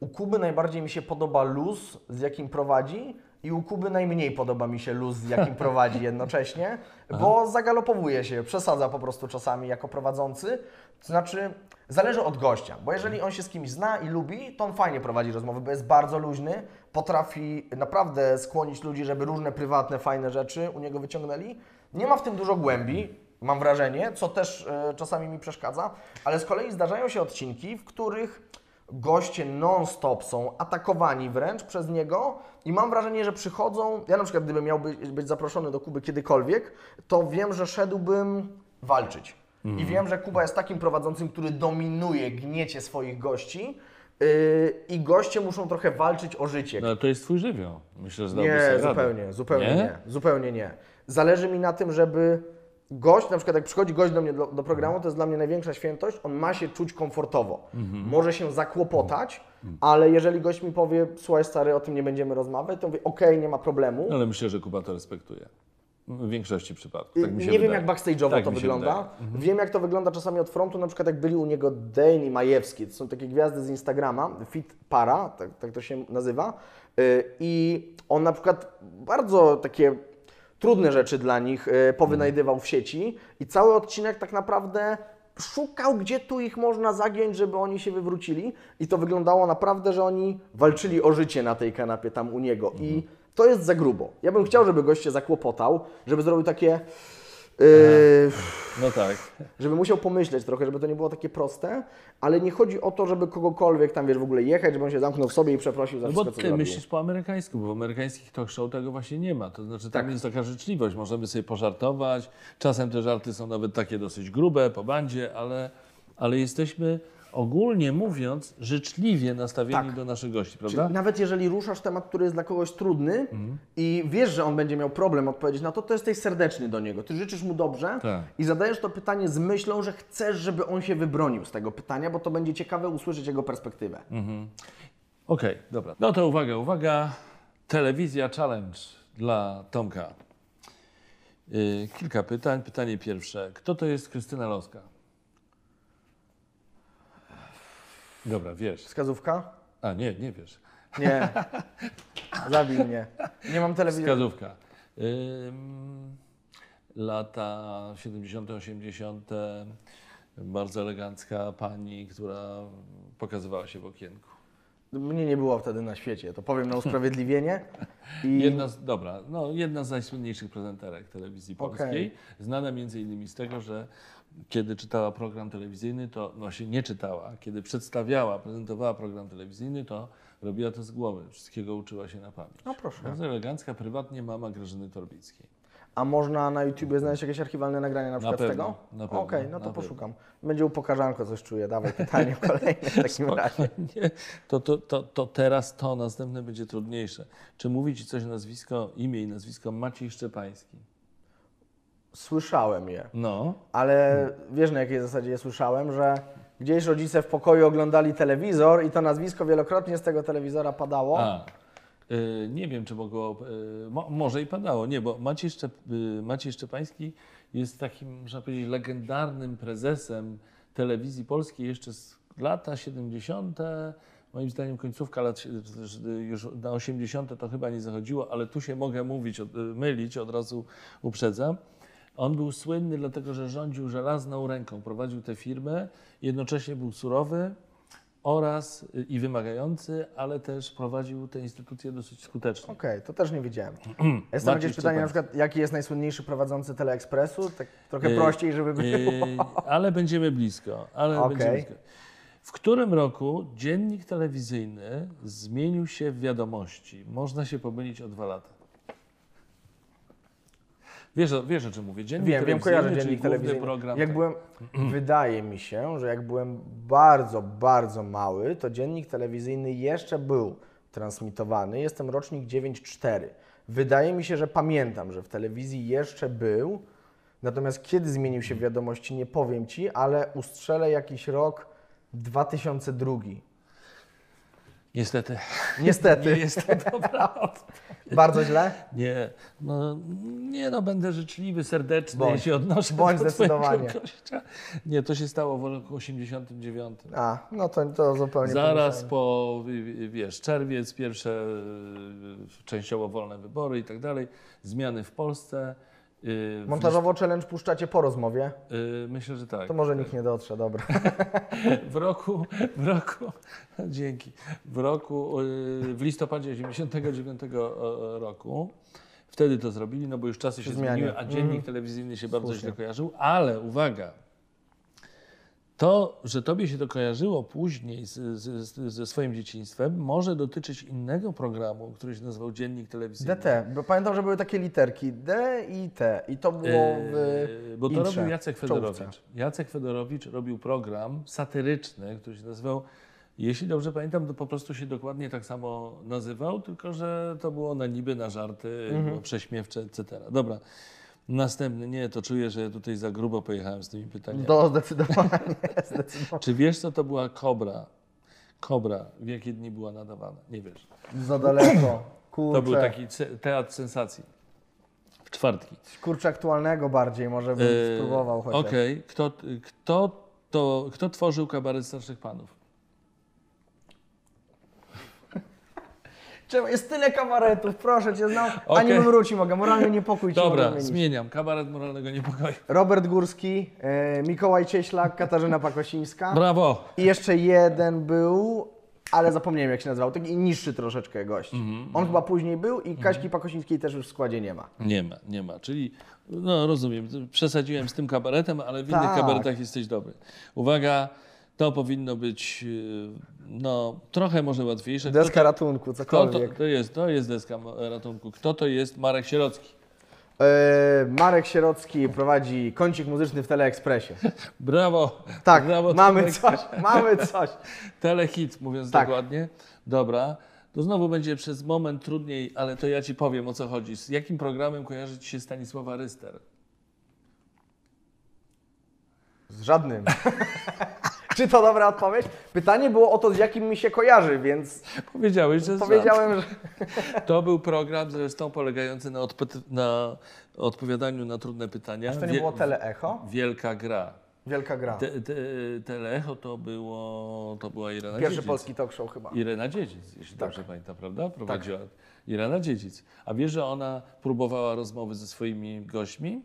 U Kuby najbardziej mi się podoba luz, z jakim prowadzi, i u Kuby najmniej podoba mi się luz, z jakim prowadzi jednocześnie, bo zagalopowuje się, przesadza po prostu czasami jako prowadzący. To znaczy, zależy od gościa, bo jeżeli on się z kimś zna i lubi, to on fajnie prowadzi rozmowy, bo jest bardzo luźny, potrafi naprawdę skłonić ludzi, żeby różne prywatne, fajne rzeczy u niego wyciągnęli. Nie ma w tym dużo głębi, mam wrażenie, co też e, czasami mi przeszkadza, ale z kolei zdarzają się odcinki, w których goście non-stop są atakowani wręcz przez niego i mam wrażenie, że przychodzą, ja na przykład gdybym miał być, być zaproszony do Kuby kiedykolwiek, to wiem, że szedłbym walczyć. I wiem, że Kuba jest takim prowadzącym, który dominuje gniecie swoich gości yy, i goście muszą trochę walczyć o życie. No ale to jest twój żywioł. Myślę, że Nie, sobie radę. zupełnie, zupełnie nie? Nie? Zupełnie nie. Zależy mi na tym, żeby gość, na przykład jak przychodzi gość do mnie do, do programu, to jest dla mnie największa świętość, on ma się czuć komfortowo. Mhm. Może się zakłopotać, ale jeżeli gość mi powie, słuchaj stary, o tym nie będziemy rozmawiać, to mówię, okej, nie ma problemu. Ale myślę, że Kuba to respektuje. W większości przypadków. Tak mi się nie wiem, wydaje. jak backstage'owo Tak to wygląda. wydaje. Wiem, jak to wygląda czasami od frontu, na przykład jak byli u niego Dane i Majewski, to są takie gwiazdy z Instagrama, Fit Para, tak, tak to się nazywa. Yy, I on na przykład bardzo takie trudne rzeczy dla nich yy, powynajdywał w sieci i cały odcinek tak naprawdę szukał, gdzie tu ich można zagiąć, żeby oni się wywrócili. I to wyglądało naprawdę, że oni walczyli o życie na tej kanapie tam u niego. I to jest za grubo. Ja bym chciał, żeby gość się zakłopotał, żeby zrobił takie... Yy, No tak. żeby musiał pomyśleć trochę, żeby to nie było takie proste, ale nie chodzi o to, żeby kogokolwiek tam, wiesz, w ogóle jechać, żeby on się zamknął w sobie i przeprosił za No wszystko, bo co ty zrobił. myślisz po amerykańsku, bo w amerykańskich talk show tego właśnie nie ma. To znaczy tam Tak. jest taka życzliwość, możemy sobie pożartować. Czasem te żarty są nawet takie dosyć grube, po bandzie, ale, ale jesteśmy ogólnie mówiąc życzliwie nastawieni Tak. do naszych gości, Czyli prawda? nawet jeżeli ruszasz temat, który jest dla kogoś trudny i wiesz, że on będzie miał problem odpowiedzieć na to, to jesteś serdeczny do niego. Ty życzysz mu dobrze Tak. i zadajesz to pytanie z myślą, że chcesz, żeby on się wybronił z tego pytania, bo to będzie ciekawe usłyszeć jego perspektywę. Okej, dobra. No to uwaga, uwaga. Telewizja Challenge dla Tomka. Yy, kilka pytań. Pytanie pierwsze. Kto to jest Krystyna Loska? Dobra, wiesz. Wskazówka? A nie, nie wiesz. Nie. Zabij mnie. Nie mam telewizji. Wskazówka. Ym, lata 70., 80. Bardzo elegancka pani, która pokazywała się w okienku. Mnie nie było wtedy na świecie, to powiem na usprawiedliwienie. I Jedna z, dobra, no, jedna z najsłynniejszych prezenterek telewizji polskiej, znana między innymi z tego, że kiedy czytała program telewizyjny, to no się nie czytała. Kiedy przedstawiała, prezentowała program telewizyjny, to robiła to z głowy. Wszystkiego uczyła się na pamięć. No proszę. Bardzo elegancka, prywatnie mama Grażyny Torbickiej. A można na YouTubie znaleźć jakieś archiwalne nagrania na przykład pewno, z tego? na pewno, Okej, no na to pewno. poszukam. Będzie upokarzanko, coś czuję. Dawaj pytanie kolejne w takim razie. Nie, to, to, to, to teraz to, następne będzie trudniejsze. Czy mówi Ci coś nazwisko, imię i nazwisko Maciej Szczepański? Słyszałem je, No, ale wiesz na jakiej zasadzie je słyszałem, że gdzieś rodzice w pokoju oglądali telewizor i to nazwisko wielokrotnie z tego telewizora padało. A, y, nie wiem, czy mogło, y, mo, może i padało, nie, bo Maciej, Szczep, y, Maciej Szczepański jest takim, można powiedzieć, legendarnym prezesem telewizji polskiej jeszcze z lata 70., moim zdaniem końcówka lat, już na 80. to chyba nie zachodziło, ale tu się mogę mówić, mylić, od razu uprzedzam. On był słynny dlatego, że rządził żelazną ręką, prowadził tę firmę, jednocześnie był surowy, oraz y, i wymagający, ale też prowadził tę instytucję dosyć skutecznie. Okej, to też nie wiedziałem. Jest tam Maciej jakieś pytanie na Szczepański. przykład, jaki jest najsłynniejszy prowadzący Teleekspresu? Tak trochę Yy, prościej, żeby było. Yy, ale będziemy blisko. Ale Okej. będziemy blisko. W którym roku dziennik telewizyjny zmienił się w wiadomości? Można się pomylić o dwa lata. Wiesz, o- wiesz o czym mówię? Dziennik Wiem, wiem, kojarzę dziennik telewizyjny. program. Jak tak. byłem, wydaje mi się, że jak byłem bardzo, bardzo mały, to dziennik telewizyjny jeszcze był transmitowany. Jestem rocznik 9.4. Wydaje mi się, że pamiętam, że w telewizji jeszcze był. Natomiast kiedy zmienił się wiadomości, nie powiem Ci, ale ustrzelę jakiś rok 2002. Niestety, Niestety, nie jest to dobra bardzo źle. Nie, no, nie no, będę życzliwy, serdeczny, Bądź. jeśli odnoszę Bądź do zdecydowanie. Nie, to się stało w roku 89. A, no to, to zupełnie Zaraz po, wi- wi- wiesz, czerwiec, pierwsze y, częściowo wolne wybory i tak dalej, zmiany w Polsce. Y, w Montażowo challenge puszczacie po rozmowie. list- y, Myślę, że tak. To może nikt nie dotrze, dobra. W roku, w roku, dzięki, w roku, y, w listopadzie 89 roku, wtedy to zrobili, no bo już czasy się zmianie. zmieniły, a dziennik Mhm. telewizyjny się bardzo Słusznie. źle kojarzył, ale uwaga, to, że tobie się to kojarzyło później z, z, z, ze swoim dzieciństwem, może dotyczyć innego programu, który się nazywał Dziennik Telewizyjny. DT, bo pamiętam, że były takie literki D i T i to było w Yy, Bo to intrze, robił Jacek w czołówce. Fedorowicz. Jacek Fedorowicz robił program satyryczny, który się nazywał, jeśli dobrze pamiętam, to po prostu się dokładnie tak samo nazywał, tylko że to było na niby, na żarty, Mhm. prześmiewcze, etc. Dobra. Następny, nie, to czuję, że ja tutaj za grubo pojechałem z tymi pytaniami. To zdecydowanie, zdecydowanie. Czy wiesz, co to była kobra? Kobra, w jakie dni była nadawana? Nie wiesz. Za daleko. Kurczę. To był taki teatr sensacji. W czwartki. Kurczę aktualnego bardziej, może bym Eee, spróbował chociaż. Okej, kto, kto, to, kto tworzył kabaret starszych panów? Czemu? Jest tyle kabaretów, proszę Cię, znam. Ani Okej. numeru Ci mogę, moralny niepokój Dobra, zmieniam. Kabaret moralnego niepokoju. Robert Górski, e, Mikołaj Cieślak, Katarzyna Pakosińska. Brawo! I jeszcze jeden był, ale zapomniałem jak się nazywał, taki niższy troszeczkę gość. Mhm, On chyba później był i Kaśki Pakosińskiej też już w składzie nie ma. Nie ma, nie ma. Czyli, no rozumiem, przesadziłem z tym kabaretem, ale w innych Tak. kabaretach jesteś dobry. Uwaga, to powinno być, yy, no, trochę może łatwiejsze. Deska ratunku, Kto to, cokolwiek. to, jest, to jest deska ratunku. Kto to jest Marek Sierocki? E, Marek Sierocki prowadzi kącik muzyczny w Teleekspresie. Brawo! Tak, Brawo, mamy Tomek. coś, mamy coś. Telehit, mówiąc Tak. dokładnie. Dobra. To znowu będzie przez moment trudniej, ale to ja Ci powiem o co chodzi. Z jakim programem kojarzy Ci się Stanisława Ryster? Z żadnym. Czy to dobra odpowiedź? Pytanie było o to, z jakim mi się kojarzy, więc Powiedziałeś, że znam. powiedziałem, że To był program zresztą polegający na, na odpowiadaniu na trudne pytania. to nie było teleecho? Wielka gra. Wielka gra. Te, te, teleecho to było, to była Irena Pierwszy Dziedzic. polski talk show chyba. Irena Dziedzic, jeśli Tak. dobrze pamiętam, prawda? Prowadziła Irena Dziedzic. A wiesz, że ona próbowała rozmowy ze swoimi gośćmi?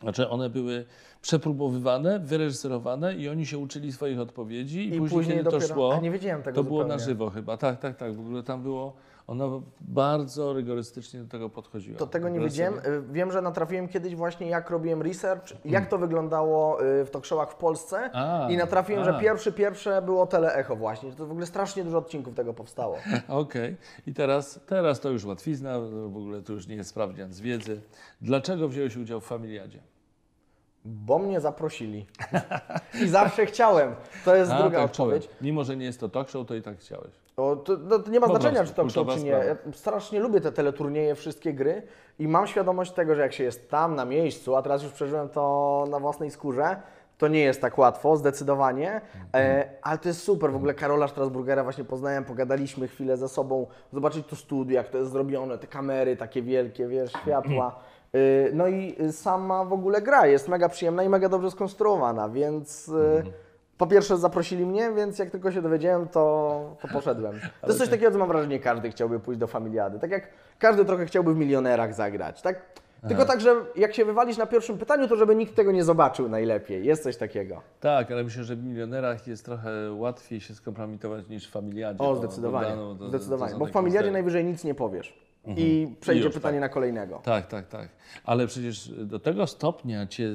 Znaczy one były przepróbowywane, wyreżyserowane i oni się uczyli swoich odpowiedzi i, I później, później kiedy dopiero- to szło, a nie wiedziałem tego to było zupełnie. na żywo chyba. Tak, tak, tak. W ogóle tam było, ona bardzo rygorystycznie do tego podchodziła. To tego nie wiedziałem. Y, Wiem, że natrafiłem kiedyś właśnie jak robiłem research, jak Mm. to wyglądało y, w talk showach w Polsce A, i natrafiłem, a. że pierwszy, pierwsze było teleecho właśnie. To w ogóle strasznie dużo odcinków tego powstało. Okej. I teraz, teraz to już łatwizna, w ogóle to już nie jest sprawdzian z wiedzy. Dlaczego wziąłeś udział w Familiadzie? Bo mnie zaprosili. I zawsze chciałem. To jest A, druga tak odpowiedź. czułem. Mimo, że nie jest to talk show, to i tak chciałeś. O, to, no, to nie ma znaczenia, czy to kultowa czy nie. Ja strasznie lubię te teleturnieje, wszystkie gry i mam świadomość tego, że jak się jest tam, na miejscu, a teraz już przeżyłem to na własnej skórze, to nie jest tak łatwo, zdecydowanie, e, ale to jest super. W ogóle Karola Strasburgera właśnie poznałem, pogadaliśmy chwilę ze sobą, zobaczyć to studio, jak to jest zrobione, te kamery takie wielkie, wiesz, światła. Y, No i sama w ogóle gra jest mega przyjemna i mega dobrze skonstruowana, więc y, po pierwsze zaprosili mnie, więc jak tylko się dowiedziałem, to, to poszedłem. To jest coś takiego, co mam wrażenie, każdy chciałby pójść do familiady. Tak jak każdy trochę chciałby w milionerach zagrać, tak? Tylko tak, że jak się wywalisz na pierwszym pytaniu, to żeby nikt tego nie zobaczył najlepiej. Jest coś takiego. Tak, ale myślę, że w milionerach jest trochę łatwiej się skompromitować niż w familiadzie. O, zdecydowanie. bo to- zdecydowanie. to Bo w familiadzie najwyżej nic nie powiesz. I przejdzie już, pytanie tak. na kolejnego. Tak, tak, tak. Ale przecież do tego stopnia cię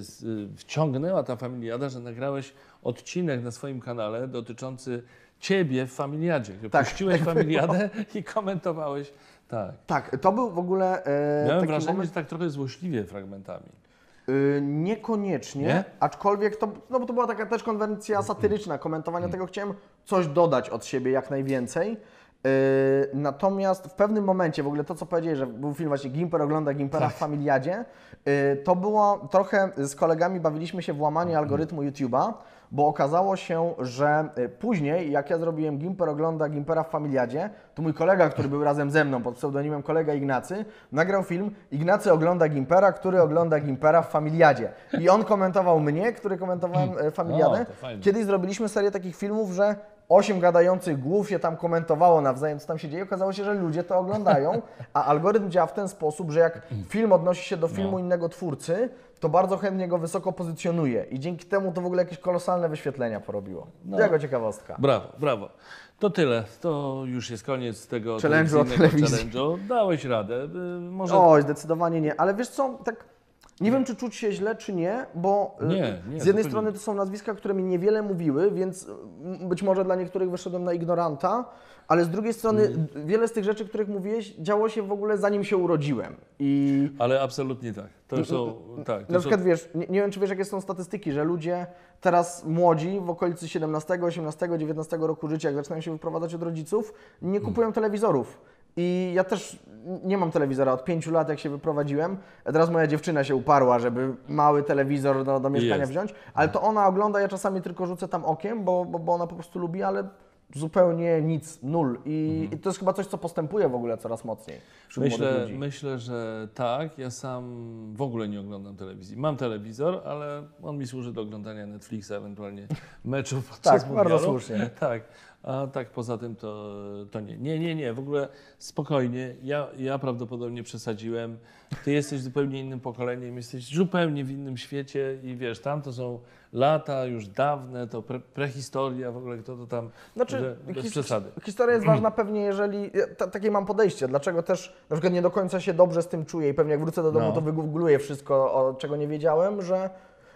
wciągnęła ta familiada, że nagrałeś odcinek na swoim kanale dotyczący ciebie w familiadzie. Tak. Puściłeś familiadę i komentowałeś. Tak. Tak, to był w ogóle e, Miałem wrażenie, moment, że tak trochę złośliwie fragmentami. Y, Niekoniecznie, Nie? aczkolwiek to, no bo to była taka też konwencja satyryczna, komentowania tego chciałem coś dodać od siebie jak najwięcej. Y, natomiast w pewnym momencie, w ogóle to co powiedziałeś, że był film właśnie Gimper ogląda Gimpera w Familiadzie, y, to było trochę z kolegami bawiliśmy się w łamanie algorytmu YouTube'a, bo okazało się, że y, później jak ja zrobiłem Gimper ogląda Gimpera w Familiadzie, to mój kolega, który był razem ze mną pod pseudonimem kolega Ignacy, nagrał film Ignacy ogląda Gimpera, który ogląda Gimpera w Familiadzie. I on komentował mnie, który komentowałem e, Familiadę. O, to fajne. Kiedyś zrobiliśmy serię takich filmów, że osiem gadających głów się tam komentowało nawzajem, co tam się dzieje. Okazało się, że ludzie to oglądają, a algorytm działa w ten sposób, że jak film odnosi się do filmu innego twórcy, to bardzo chętnie go wysoko pozycjonuje i dzięki temu to w ogóle jakieś kolosalne wyświetlenia porobiło. No. Jako ciekawostka. Brawo, brawo. To tyle. To już jest koniec tego Challenge'u o challenge'u. Dałeś radę. Y, Może Oj, zdecydowanie nie. Ale wiesz co, tak nie wiem, czy czuć się źle, czy nie, bo y, Nie, nie, z jednej strony to są nazwiska, które mi niewiele mówiły, więc y, być może dla niektórych wyszedłem na ignoranta, ale z drugiej strony Mm. wiele z tych rzeczy, których mówiłeś, działo się w ogóle zanim się urodziłem. I Ale absolutnie tak. To są, tak, to na są, przykład wiesz, nie, nie wiem, czy wiesz, jakie są statystyki, że ludzie teraz młodzi w okolicy 17, 18, 19 roku życia, jak zaczynają się wyprowadzać od rodziców, nie Mm. kupują telewizorów. I ja też nie mam telewizora od 5 lat, jak się wyprowadziłem. Teraz moja dziewczyna się uparła, żeby mały telewizor do, do mieszkania Jest. wziąć, ale to ona ogląda, ja czasami tylko rzucę tam okiem, bo, bo, bo ona po prostu lubi, ale zupełnie nic, nul. I, I to jest chyba coś, co postępuje w ogóle coraz mocniej Myślę, myślę, że tak. Ja sam w ogóle nie oglądam telewizji. Mam telewizor, ale on mi służy do oglądania Netflixa, ewentualnie meczów podczas Tak, bardzo słusznie. Tak. A tak poza tym to, to nie. Nie, nie, nie. W ogóle spokojnie. Ja, ja prawdopodobnie przesadziłem. Ty jesteś zupełnie innym pokoleniem, jesteś zupełnie w innym świecie i wiesz, tam to są lata już dawne, to pre, prehistoria, w ogóle kto to tam, Znaczy, że bez his- przesady. Historia jest ważna pewnie, jeżeli. ta- takie mam podejście. Dlaczego też na przykład nie do końca się dobrze z tym czuję i pewnie jak wrócę do domu, No. to wygoogluję wszystko, o czego nie wiedziałem, że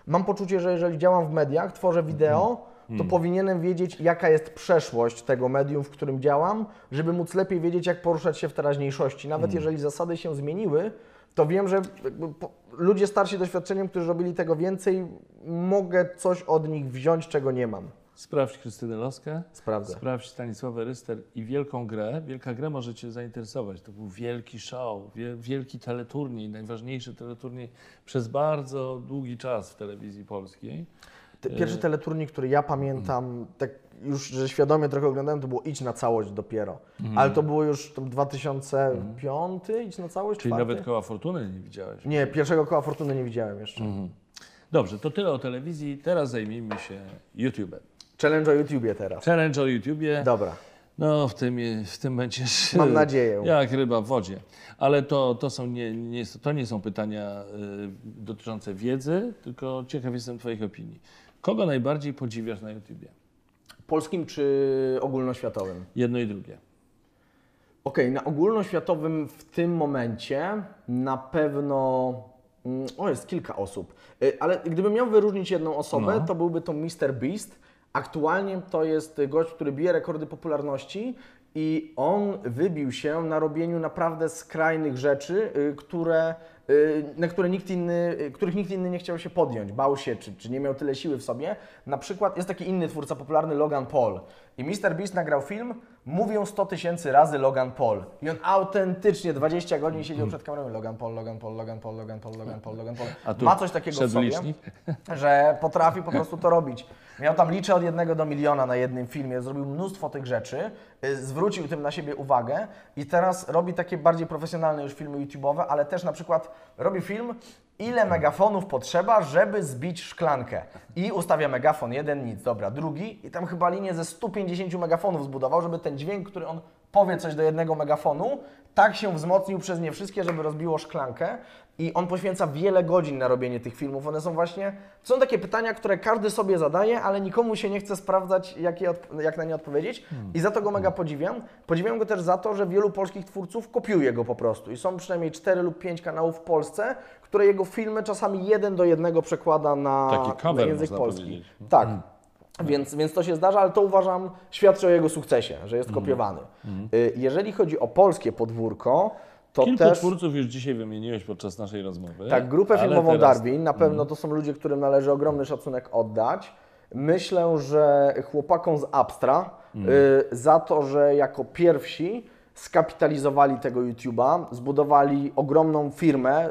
mam poczucie, że jeżeli działam w mediach, tworzę wideo, to powinienem wiedzieć, jaka jest przeszłość tego medium, w którym działam, żeby móc lepiej wiedzieć, jak poruszać się w teraźniejszości. Nawet jeżeli zasady się zmieniły, to wiem, że ludzie starsi doświadczeniem, którzy robili tego więcej, mogę coś od nich wziąć, czego nie mam. Sprawdź Krystynę Loskę. Sprawdzę. Sprawdź Stanisławę Ryster i Wielką Grę. Wielka Grę może Cię zainteresować. To był wielki show, wie, wielki teleturniej, najważniejszy teleturniej przez bardzo długi czas w telewizji polskiej. Te- Pierwszy teleturniej, który ja pamiętam, tak już, że świadomie trochę oglądałem, to było Idź na całość dopiero. Mhm. Ale to było już tam 2005, Idź na całość, Czyli czwarty? nawet koła fortuny nie widziałeś. Nie, pierwszego koła fortuny nie widziałem jeszcze. Mhm. Dobrze, to tyle o telewizji. Teraz zajmijmy się YouTube'em. Challenge o YouTubie teraz. Challenge o YouTubie. Dobra. No, w tym, w tym będziesz. Mam nadzieję. Jak ryba w wodzie. Ale to, to, są nie, nie, to nie są pytania y, dotyczące wiedzy, tylko ciekaw jestem Twoich opinii. Kogo najbardziej podziwiasz na YouTubie? Polskim czy ogólnoświatowym? Jedno i drugie. Okej, na ogólnoświatowym w tym momencie na pewno. mm, O, jest kilka osób. Y, Ale gdybym miał wyróżnić jedną osobę, No. to byłby to Mr. Beast. Aktualnie to jest gość, który bije rekordy popularności i on wybił się na robieniu naprawdę skrajnych rzeczy, y, które, na które nikt inny, y, których nikt inny nie chciał się podjąć, bał się, czy, czy nie miał tyle siły w sobie. Na przykład jest taki inny twórca popularny, Logan Paul. I Mr. Beast nagrał film, mówią 100 tysięcy razy Logan Paul. I on autentycznie 20 godzin siedział przed kamerą Logan Paul, Logan Paul, Logan Paul, Logan Paul, Logan Paul, Logan Paul. Ma coś takiego w sobie, licznik? że potrafi po prostu to robić. Miał tam liczę od jednego do miliona na jednym filmie, zrobił mnóstwo tych rzeczy, y, zwrócił tym na siebie uwagę i teraz robi takie bardziej profesjonalne już filmy YouTube'owe, ale też na przykład robi film, ile megafonów potrzeba, żeby zbić szklankę. I ustawia megafon, jeden nic, dobra, drugi i tam chyba linię ze 150 megafonów zbudował, żeby ten dźwięk, który on powie coś do jednego megafonu, tak się wzmocnił przez nie wszystkie, żeby rozbiło szklankę. I on poświęca wiele godzin na robienie tych filmów. One są właśnie, są takie pytania, które każdy sobie zadaje, ale nikomu się nie chce sprawdzać, jak, je jak na nie odpowiedzieć. I za to go mega podziwiam. Podziwiam go też za to, że wielu polskich twórców kopiuje go po prostu. I są przynajmniej 4 lub 5 kanałów w Polsce, które jego filmy czasami jeden do jednego przekłada na, na język polski. powiedzieć. Tak. Więc, więc to się zdarza, ale to uważam świadczy o jego sukcesie, że Mhm. jest kopiowany. Y, Jeżeli chodzi o polskie podwórko, to Kilku też... twórców już dzisiaj wymieniłeś podczas naszej rozmowy. Tak, grupę filmową teraz- Darwin, na pewno to są ludzie, którym należy ogromny szacunek oddać. Myślę, że chłopakom z Abstra y, za to, że jako pierwsi skapitalizowali tego YouTube'a, zbudowali ogromną firmę,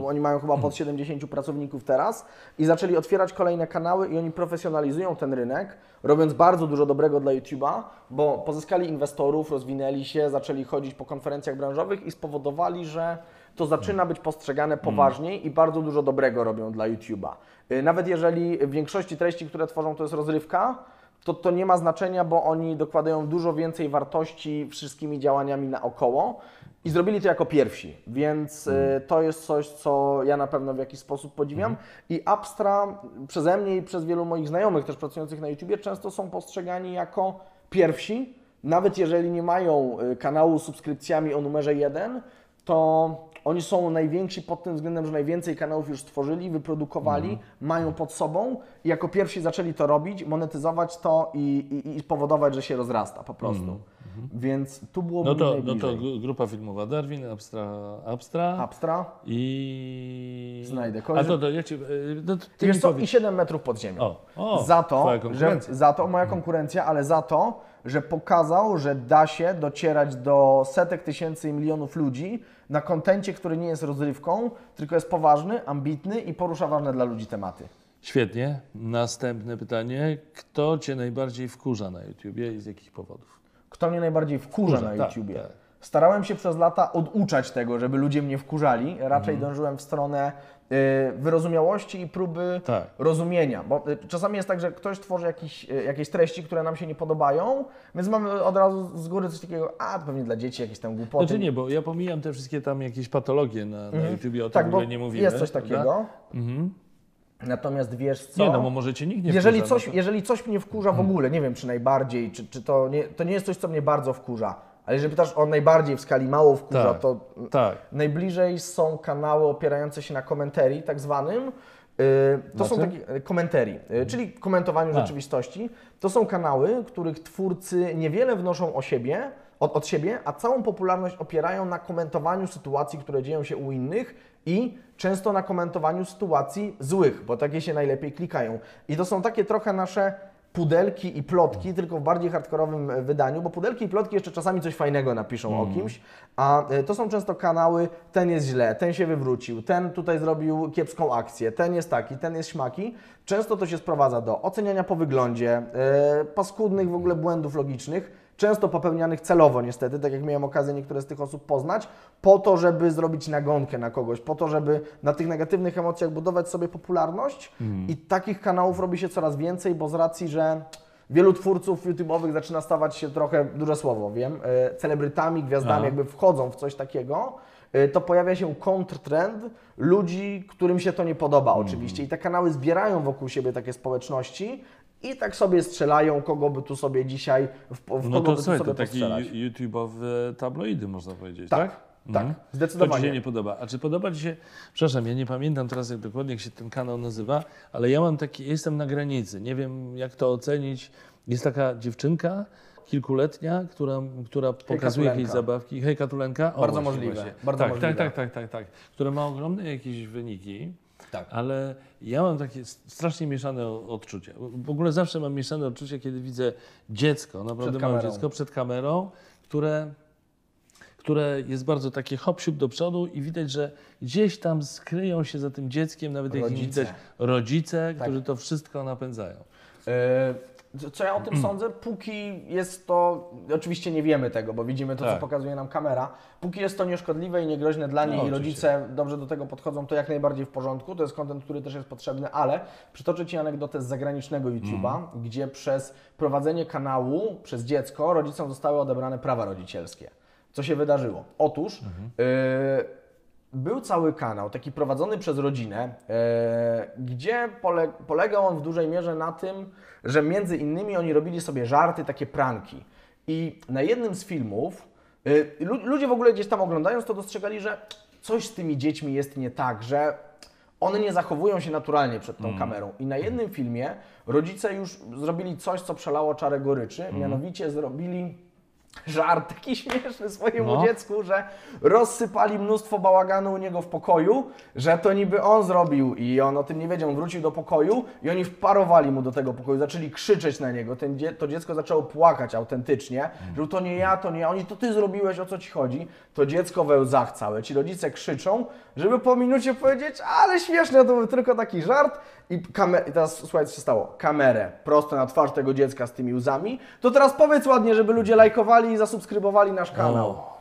y, oni mają chyba pod 70 pracowników teraz i zaczęli otwierać kolejne kanały i oni profesjonalizują ten rynek, robiąc bardzo dużo dobrego dla YouTube'a, bo pozyskali inwestorów, rozwinęli się, zaczęli chodzić po konferencjach branżowych i spowodowali, że to zaczyna być postrzegane poważniej i bardzo dużo dobrego robią dla YouTube'a. Y, Nawet jeżeli w większości treści, które tworzą, to jest rozrywka, to to nie ma znaczenia, bo oni dokładają dużo więcej wartości wszystkimi działaniami naokoło i zrobili to jako pierwsi, więc y, to jest coś, co ja na pewno w jakiś sposób podziwiam. I Abstra przeze mnie i przez wielu moich znajomych też pracujących na YouTubie często są postrzegani jako pierwsi, nawet jeżeli nie mają y, kanału z subskrypcjami o numerze 1, to oni są najwięksi pod tym względem, że najwięcej kanałów już stworzyli, wyprodukowali, mają pod sobą i jako pierwsi zaczęli to robić, monetyzować to i, i, i spowodować, że się rozrasta po prostu. Więc tu było No to, no to gru- grupa filmowa Darwin, Abstra, Abstra Abstra. i... Znajdę. A Kogoś- to, to ja ci... y, No, ty Wiesz co, i 7 metrów pod ziemią. O, o, za to, że, za to moja konkurencja, ale za to, że pokazał, że da się docierać do setek tysięcy i milionów ludzi na kontencie, który nie jest rozrywką, tylko jest poważny, ambitny i porusza ważne dla ludzi tematy. Świetnie. Następne pytanie. Kto Cię najbardziej wkurza na YouTubie i z jakich powodów? Kto mnie najbardziej wkurza, Wkurza, na tak, YouTubie? tak. Starałem się przez lata oduczać tego, żeby ludzie mnie wkurzali. Raczej Mhm. dążyłem w stronę y, wyrozumiałości i próby Tak. rozumienia. Bo y, czasami jest tak, że ktoś tworzy jakiś, y, jakieś treści, które nam się nie podobają, więc mamy od razu z góry coś takiego, a to pewnie dla dzieci jakieś tam głupoty. Znaczy nie, bo ja pomijam te wszystkie tam jakieś patologie na, na YouTubie, o tym tak, w ogóle nie mówimy. jest coś takiego. Mhm. Natomiast wiesz co? Nie, no bo może Cię nikt nie jeżeli, wkurza, no coś, to- jeżeli coś mnie wkurza w ogóle, nie wiem czy najbardziej, czy, czy to, nie, to nie jest coś, co mnie bardzo wkurza, ale jeżeli pytasz o najbardziej w skali mało wkurza, Tak, to tak. najbliżej są kanały opierające się na komentarii tak zwanym. Yy, To są Znaczy? takie komentarii, yy, czyli komentowaniu A. rzeczywistości. To są kanały, których twórcy niewiele wnoszą o siebie, od, od siebie, a całą popularność opierają na komentowaniu sytuacji, które dzieją się u innych i często na komentowaniu sytuacji złych, bo takie się najlepiej klikają. I to są takie trochę nasze pudelki i plotki, tylko w bardziej hardkorowym e, wydaniu, bo pudelki i plotki jeszcze czasami coś fajnego napiszą o kimś, a e, to są często kanały, ten jest źle, ten się wywrócił, ten tutaj zrobił kiepską akcję, ten jest taki, ten jest śmaki. Często to się sprowadza do oceniania po wyglądzie, e, paskudnych w ogóle błędów logicznych, często popełnianych celowo niestety, tak jak miałem okazję niektóre z tych osób poznać, po to, żeby zrobić nagonkę na kogoś, po to, żeby na tych negatywnych emocjach budować sobie popularność i takich kanałów robi się coraz więcej, bo z racji, że wielu twórców YouTube'owych zaczyna stawać się trochę, duże słowo, wiem, e, celebrytami, gwiazdami, A. jakby wchodzą w coś takiego, e, to pojawia się kontrtrend ludzi, którym się to nie podoba oczywiście. I te kanały zbierają wokół siebie takie społeczności i tak sobie strzelają, kogo by tu sobie dzisiaj, w, w kogo No by to tu słuchaj, sobie to taki postrzelać. YouTube'owe tabloidy, można powiedzieć, Tak, tak? tak, To Ci zdecydowanie. się nie podoba. A czy podoba Ci się, przepraszam, ja nie pamiętam teraz jak dokładnie jak się ten kanał nazywa, ale ja mam taki, jestem na granicy, nie wiem jak to ocenić. Jest taka dziewczynka, kilkuletnia, która, która pokazuje jakieś zabawki. Hej Katulenka? O, Bardzo właśnie, możliwe, właśnie. bardzo tak, możliwe. Tak, tak, tak, tak, tak. Która ma ogromne jakieś wyniki. Tak. Ale ja mam takie strasznie mieszane odczucia. W ogóle zawsze mam mieszane odczucia, kiedy widzę dziecko, naprawdę małe dziecko przed kamerą, które, które jest bardzo takie hop siup do przodu i widać, że gdzieś tam skryją się za tym dzieckiem, nawet jak Rodzice. widać rodzice, Tak. którzy to wszystko napędzają. E, Co ja o tym sądzę? Póki jest to, oczywiście nie wiemy tego, bo widzimy to, Tak. co pokazuje nam kamera. Póki jest to nieszkodliwe i niegroźne dla niej No, i oczywiście. rodzice dobrze do tego podchodzą, to jak najbardziej w porządku. To jest kontent, który też jest potrzebny, ale przytoczę Ci anegdotę z zagranicznego YouTube'a, Mhm. gdzie przez prowadzenie kanału przez dziecko rodzicom zostały odebrane prawa rodzicielskie. Co się wydarzyło? Otóż Mhm. e, był cały kanał, taki prowadzony przez rodzinę, e, gdzie pole, polegał on w dużej mierze na tym, że między innymi oni robili sobie żarty, takie pranki. I na jednym z filmów, e, lu- ludzie w ogóle gdzieś tam oglądając to dostrzegali, że coś z tymi dziećmi jest nie tak, że one nie zachowują się naturalnie przed tą kamerą. I na jednym filmie rodzice już zrobili coś, co przelało czarę goryczy, mianowicie zrobili żart taki śmieszny swojemu No. dziecku, że rozsypali mnóstwo bałaganu u niego w pokoju, że to niby on zrobił i on o tym nie wiedział, on wrócił do pokoju i oni wparowali mu do tego pokoju, zaczęli krzyczeć na niego, Ten to dziecko zaczęło płakać autentycznie, że to nie ja, to nie ja, oni, to ty zrobiłeś, o co ci chodzi, to dziecko we łzach całe, ci rodzice krzyczą, żeby po minucie powiedzieć, ale śmieszne, to był tylko taki żart i, kamer- i teraz słuchaj, co się stało, kamerę prosto na twarz tego dziecka z tymi łzami, to teraz powiedz ładnie, żeby ludzie lajkowali i zasubskrybowali nasz kanał. O.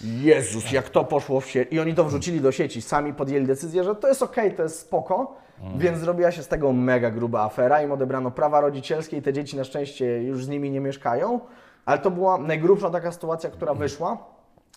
Jezus, jak to poszło w sieć. I oni to wrzucili do sieci. Sami podjęli decyzję, że to jest okej, to jest spoko. Więc zrobiła się z tego mega gruba afera. Im odebrano prawa rodzicielskie i te dzieci na szczęście już z nimi nie mieszkają. Ale to była najgrubsza taka sytuacja, która wyszła.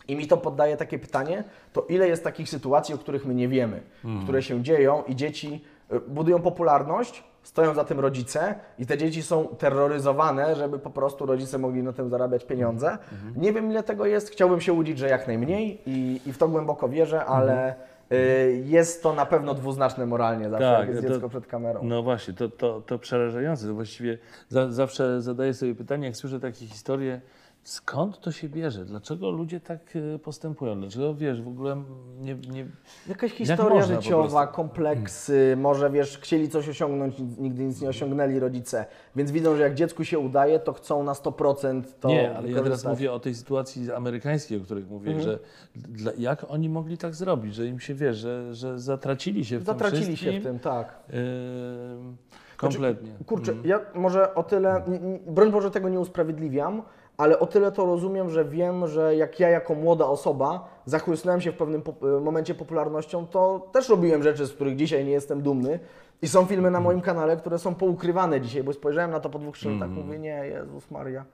I mi to poddaje takie pytanie, to ile jest takich sytuacji, o których my nie wiemy, które się dzieją i dzieci y, budują popularność, stoją za tym rodzice i te dzieci są terroryzowane, żeby po prostu rodzice mogli na tym zarabiać pieniądze. Nie wiem ile tego jest, chciałbym się łudzić, że jak najmniej i, i w to głęboko wierzę, ale y, jest to na pewno dwuznaczne moralnie zawsze, Tak, jak jest to- dziecko przed kamerą. No właśnie, to, to, to przerażające. To właściwie za, zawsze zadaję sobie pytanie, jak słyszę takie historie, skąd to się bierze? Dlaczego ludzie tak e, postępują? Dlaczego, wiesz, w ogóle nie... nie Jakaś Jak historia po życiowa, kompleksy, może wiesz, chcieli coś osiągnąć, nigdy nic nie osiągnęli rodzice, więc widzą, że jak dziecku się udaje, to chcą na 100% to nie, ale ja teraz mówię o tej sytuacji amerykańskiej, o której mówię, Mhm. że dla, jak oni mogli tak zrobić, że im się, wiesz, że, że zatracili się w Zatracili tym się wszystkim. w tym, tak. Ym, kompletnie. Kurczę, ja może o tyle, broń Boże tego nie usprawiedliwiam, ale o tyle to rozumiem, że wiem, że jak ja jako młoda osoba zachłysnąłem się w pewnym po, momencie popularnością, to też robiłem rzeczy, z których dzisiaj nie jestem dumny. I są filmy na moim kanale, które są poukrywane dzisiaj, bo spojrzałem na to po dwóch, trzech latach, mówię, nie, Jezus Maria,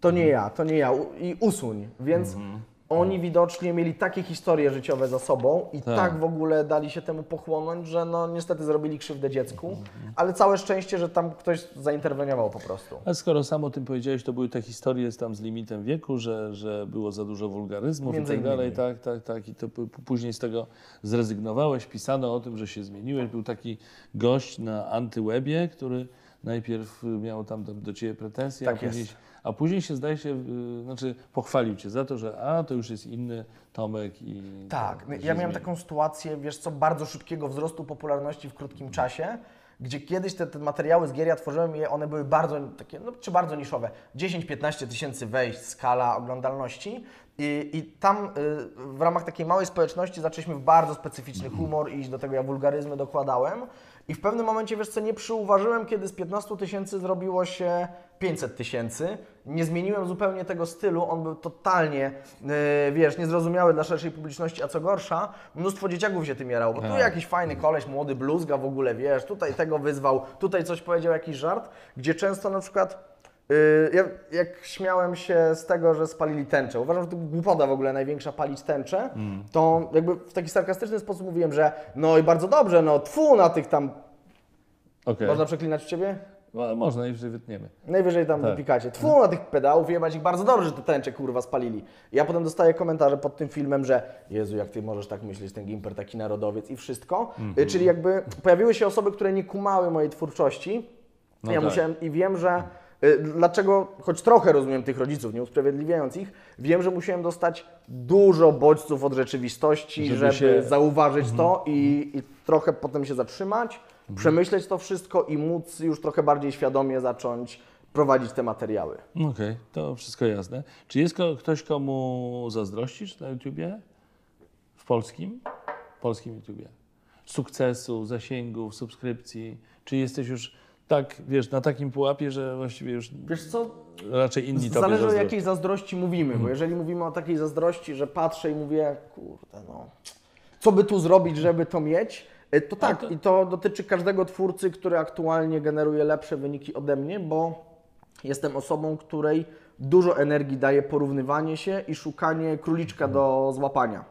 to nie ja, to nie ja i usuń. Więc oni widocznie mieli takie historie życiowe za sobą i tak. Tak. w ogóle dali się temu pochłonąć, że no niestety zrobili krzywdę dziecku, ale całe szczęście, że tam ktoś zainterweniował po prostu. A skoro sam o tym powiedziałeś, to były te historie z tam z limitem wieku, że, że było za dużo wulgaryzmów Między i tak dalej, tak, tak, tak. I to później z tego zrezygnowałeś, pisano o tym, że się zmieniłeś. Był taki gość na antywebie, który najpierw miał tam do, do ciebie pretensje, Tak a, później, jest. A później się zdaje się, y, znaczy pochwalił cię za to, że a to już jest inny Tomek i. Tak, to, ja miałem zmienił. taką sytuację, wiesz co, bardzo szybkiego wzrostu popularności w krótkim czasie, gdzie kiedyś te, te materiały z gier ja tworzyłem je, one były bardzo takie, no, czy bardzo niszowe. 10-15 tysięcy wejść, skala oglądalności. I, I tam y, w ramach takiej małej społeczności zaczęliśmy w bardzo specyficzny humor iść, do tego ja wulgaryzmy dokładałem. I w pewnym momencie, wiesz co, nie przyuważyłem, kiedy z 15 tysięcy zrobiło się 500 tysięcy. Nie zmieniłem zupełnie tego stylu, on był totalnie, yy, wiesz, niezrozumiały dla szerszej publiczności, a co gorsza, mnóstwo dzieciaków się tym jarało, bo tu Tak. jakiś fajny koleś, młody bluzga w ogóle, wiesz, tutaj tego wyzwał, tutaj coś powiedział, jakiś żart, gdzie często na przykład ja, jak śmiałem się z tego, że spalili tęczę, uważam, że to głupota w ogóle największa palić tęczę, to jakby w taki sarkastyczny sposób mówiłem, że no i bardzo dobrze, no tfu na tych tam, Okej. można przeklinać w Ciebie? No, Można i wytniemy. Najwyżej tam Tak. wypikacie. Tfu na tych pedałów, jebać ich bardzo dobrze, że te tęcze kurwa spalili. Ja potem dostaję komentarze pod tym filmem, że Jezu, jak ty możesz tak myśleć, ten Gimper taki narodowiec i wszystko. Mhm. Y, Czyli jakby pojawiły się osoby, które nie kumały mojej twórczości. No ja tak. musiałem i wiem, że y, dlaczego, choć trochę rozumiem tych rodziców, nie usprawiedliwiając ich, wiem, że musiałem dostać dużo bodźców od rzeczywistości, Żeby żeby, się- Mhm. zauważyć to i, i trochę potem się zatrzymać, przemyśleć to wszystko i móc już trochę bardziej świadomie zacząć prowadzić te materiały. Okej, to wszystko jasne. Czy jest ktoś, komu zazdrościsz na YouTubie? W polskim? W polskim YouTubie. Sukcesu, zasięgów, subskrypcji? Czy jesteś już tak, wiesz, na takim pułapie, że właściwie już Wiesz co, raczej inni tobie zależy o jakiej zazdrości mówimy, bo jeżeli mówimy o takiej zazdrości, że patrzę i mówię, kurde no, co by tu zrobić, żeby to mieć, to tak, to- i to dotyczy każdego twórcy, który aktualnie generuje lepsze wyniki ode mnie, bo jestem osobą, której dużo energii daje porównywanie się i szukanie króliczka do złapania.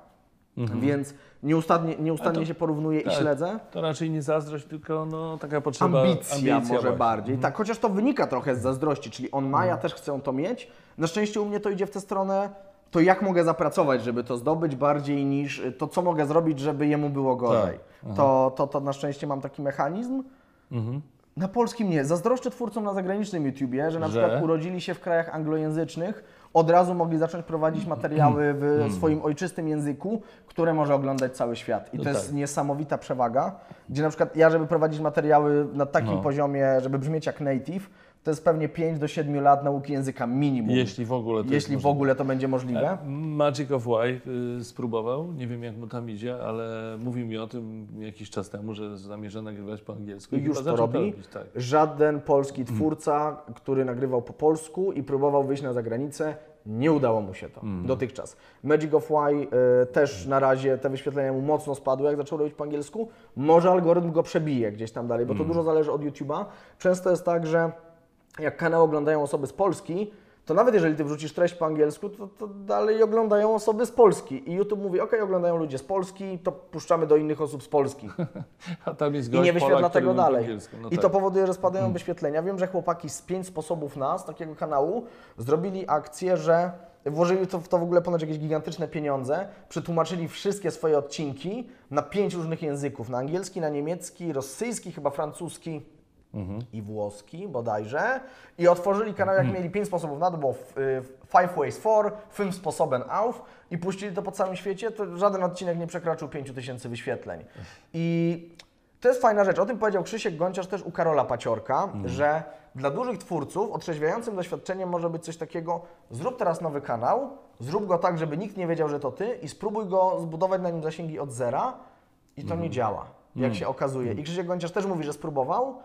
Więc nieustannie, nieustannie Mhm. To- się porównuję i tak. śledzę. To raczej nie zazdrość, tylko no, taka potrzeba... Ambicja, może właśnie. bardziej. Tak, chociaż to wynika trochę z zazdrości, czyli on ma, Mhm. ja też chcę to mieć. Na szczęście u mnie to idzie w tę stronę, to jak mogę zapracować, żeby to zdobyć, bardziej niż to, co mogę zrobić, żeby jemu było gorzej. Tak, To, to, to na szczęście mam taki mechanizm. Mhm. Na polskim nie. Zazdroszczę twórcom na zagranicznym YouTubie, że na Że? przykład urodzili się w krajach anglojęzycznych, od razu mogli zacząć prowadzić materiały w swoim ojczystym języku, które może oglądać cały świat. I No to jest tak. niesamowita przewaga, gdzie na przykład ja, żeby prowadzić materiały na takim No. poziomie, żeby brzmieć jak native, to jest pewnie 5 do 7 lat nauki języka minimum. Jeśli w ogóle to Jeśli w ogóle to będzie możliwe. Magic of Wife y, spróbował, nie wiem jak mu tam idzie, ale mówił mi o tym jakiś czas temu, że zamierza nagrywać po angielsku. i Już to robi. robić, tak. Żaden polski twórca, który nagrywał po polsku i próbował wyjść na zagranicę, nie udało mu się to dotychczas. Magic of Y y, też na razie te wyświetlenia mu mocno spadły, jak zaczął robić po angielsku. Może algorytm go przebije gdzieś tam dalej, bo to dużo zależy od YouTube'a. Często jest tak, że jak kanał oglądają osoby z Polski, to nawet jeżeli ty wrzucisz treść po angielsku, to, to dalej oglądają osoby z Polski. I YouTube mówi, ok, oglądają ludzie z Polski, to puszczamy do innych osób z Polski. A tam jest I nie wyświetla Polak, tego dalej. No I tak. to powoduje, że spadają wyświetlenia. Wiem, że chłopaki z pięć sposobów nas, takiego kanału, zrobili akcję, że włożyli to w to w ogóle ponad jakieś gigantyczne pieniądze, przetłumaczyli wszystkie swoje odcinki na pięć różnych języków. Na angielski, na niemiecki, rosyjski, chyba francuski i włoski bodajże. I otworzyli kanał, jak mieli pięć sposobów na to, było y, Five Ways For, Fünf Sposoben Auf i puścili to po całym świecie, to żaden odcinek nie przekroczył 5000 wyświetleń. I to jest fajna rzecz. O tym powiedział Krzysiek Gonciarz też u Karola Paciorka, że dla dużych twórców otrzeźwiającym doświadczeniem może być coś takiego, zrób teraz nowy kanał, zrób go tak, żeby nikt nie wiedział, że to ty i spróbuj go zbudować na nim zasięgi od zera i to nie działa, jak się okazuje. I Krzysiek Gonciarz też mówi, że spróbował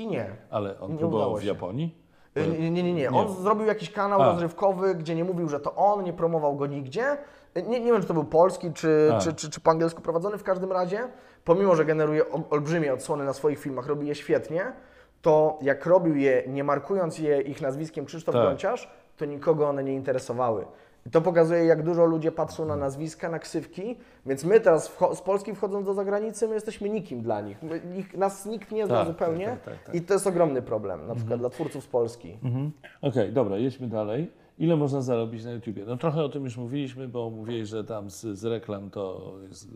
i nie. Ale on Nie próbował w. Japonii? Y, Nie, nie, nie, nie. On zrobił jakiś kanał A. rozrywkowy, gdzie nie mówił, że to on, nie promował go nigdzie. Y, Nie, nie wiem, czy to był polski, czy, czy, czy, czy po angielsku prowadzony. W każdym razie, pomimo, że generuje ol- olbrzymie odsłony na swoich filmach, robi je świetnie, to jak robił je, nie markując je ich nazwiskiem Krzysztof Tak. Gonciarz, to nikogo one nie interesowały. To pokazuje, jak dużo ludzie patrzą na nazwiska, na ksywki, więc my teraz z Polski wchodząc do zagranicy, my jesteśmy nikim dla nich. My, nas nikt nie zna Tak, zupełnie tak, tak, tak. i to jest ogromny problem, na przykład dla twórców z Polski. Mhm. Okej, dobra, jedźmy dalej. Ile można zarobić na YouTubie? No trochę o tym już mówiliśmy, bo mówiłeś, że tam z, z reklam to jest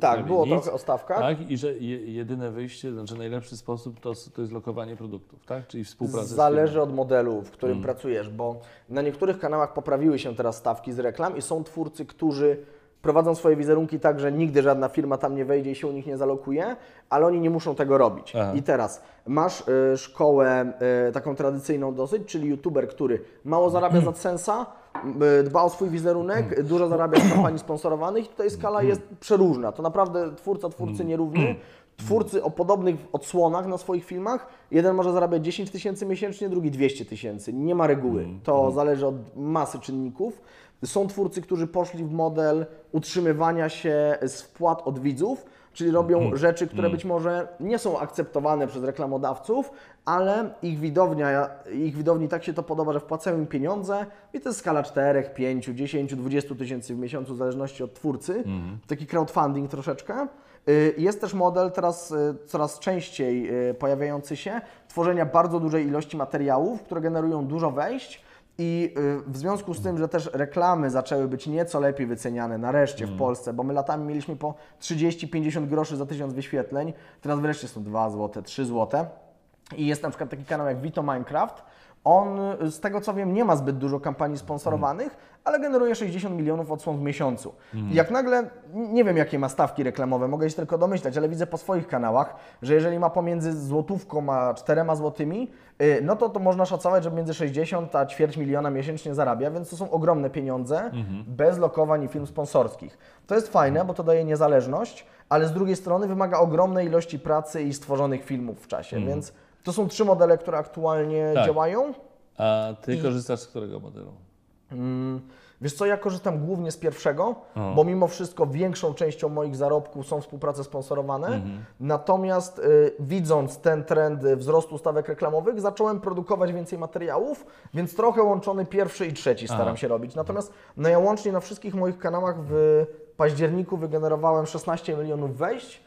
Tak, było nic. trochę o stawkach. Tak, i że je, jedyne wyjście, znaczy najlepszy sposób to, to jest lokowanie produktów, tak? Czyli współpraca Zależy od modelu, w którym Mm. pracujesz, bo na niektórych kanałach poprawiły się teraz stawki z reklam i są twórcy, którzy prowadzą swoje wizerunki tak, że nigdy żadna firma tam nie wejdzie i się u nich nie zalokuje, ale oni nie muszą tego robić. Aha. I teraz masz y, szkołę y, taką tradycyjną dosyć, czyli youtuber, który mało zarabia z AdSense'a, y, dba o swój wizerunek, dużo zarabia z kampanii sponsorowanych i tutaj skala jest przeróżna. To naprawdę twórca twórcy nierówny. Twórcy o podobnych odsłonach na swoich filmach, jeden może zarabiać 10 tysięcy miesięcznie, drugi 200 tysięcy. Nie ma reguły. To zależy od masy czynników. Są twórcy, którzy poszli w model utrzymywania się z wpłat od widzów, czyli robią rzeczy, które być może nie są akceptowane przez reklamodawców, ale ich widownia, ich widowni tak się to podoba, że wpłacają im pieniądze i to jest skala 4, 5, 10, 20 tysięcy w miesiącu w zależności od twórcy. Taki crowdfunding troszeczkę. Y, Jest też model teraz y, coraz częściej y, pojawiający się tworzenia bardzo dużej ilości materiałów, które generują dużo wejść. I y, w związku z tym, że też reklamy zaczęły być nieco lepiej wyceniane nareszcie w Polsce, bo my latami mieliśmy po 30-50 groszy za tysiąc wyświetleń, teraz wreszcie są 2 zł, 3 zł. I jest na przykład taki kanał jak Vito Minecraft. On, y, z tego co wiem, nie ma zbyt dużo kampanii sponsorowanych, ale generuje 60 milionów odsłon w miesiącu. I jak nagle, nie wiem jakie ma stawki reklamowe, mogę się tylko domyślać, ale widzę po swoich kanałach, że jeżeli ma pomiędzy złotówką a czterema złotymi, y, no to to można szacować, że między 60 a ćwierć miliona miesięcznie zarabia, więc to są ogromne pieniądze, bez lokowań i film sponsorskich. To jest fajne, bo to daje niezależność, ale z drugiej strony wymaga ogromnej ilości pracy i stworzonych filmów w czasie, więc to są trzy modele, które aktualnie Tak. działają. A ty korzystasz z którego modelu? Mm, Wiesz co, ja korzystam głównie z pierwszego, bo mimo wszystko większą częścią moich zarobków są współprace sponsorowane. Natomiast y, widząc ten trend wzrostu stawek reklamowych, zacząłem produkować więcej materiałów, więc trochę łączony pierwszy i trzeci staram Aha. się robić. Natomiast no ja łącznie na wszystkich moich kanałach w październiku wygenerowałem 16 milionów wejść,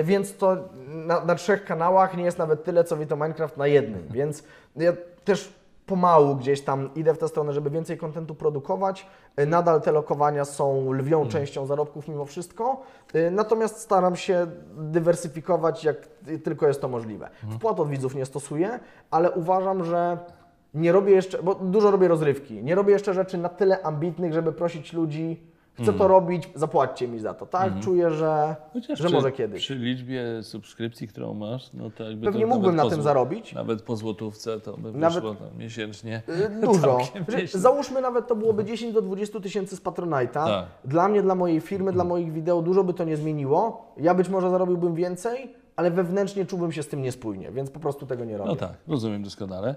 y, więc to na, na trzech kanałach nie jest nawet tyle, co Vito Minecraft na jednym, więc ja też pomału gdzieś tam idę w tę stronę, żeby więcej kontentu produkować. Y, Nadal te lokowania są lwią częścią zarobków mimo wszystko, y, natomiast staram się dywersyfikować jak tylko jest to możliwe. Wpłat od widzów nie stosuję, ale uważam, że nie robię jeszcze, bo dużo robię rozrywki, nie robię jeszcze rzeczy na tyle ambitnych, żeby prosić ludzi, chcę to robić, zapłaćcie mi za to, tak? Czuję, że, Chociaż że przy, może kiedyś. Przy liczbie subskrypcji, którą masz, no to jakby Pewnie to mógłbym na po tym zarobić. Nawet po złotówce to by Nawet- wyszło tam miesięcznie. Y, Dużo. Nieźle. Załóżmy nawet to byłoby 10 do 20 tysięcy z Patronite'a. Tak. Dla mnie, dla mojej firmy, dla moich wideo dużo by to nie zmieniło. Ja być może zarobiłbym więcej, ale wewnętrznie czułbym się z tym niespójnie, więc po prostu tego nie robię. No tak, rozumiem doskonale.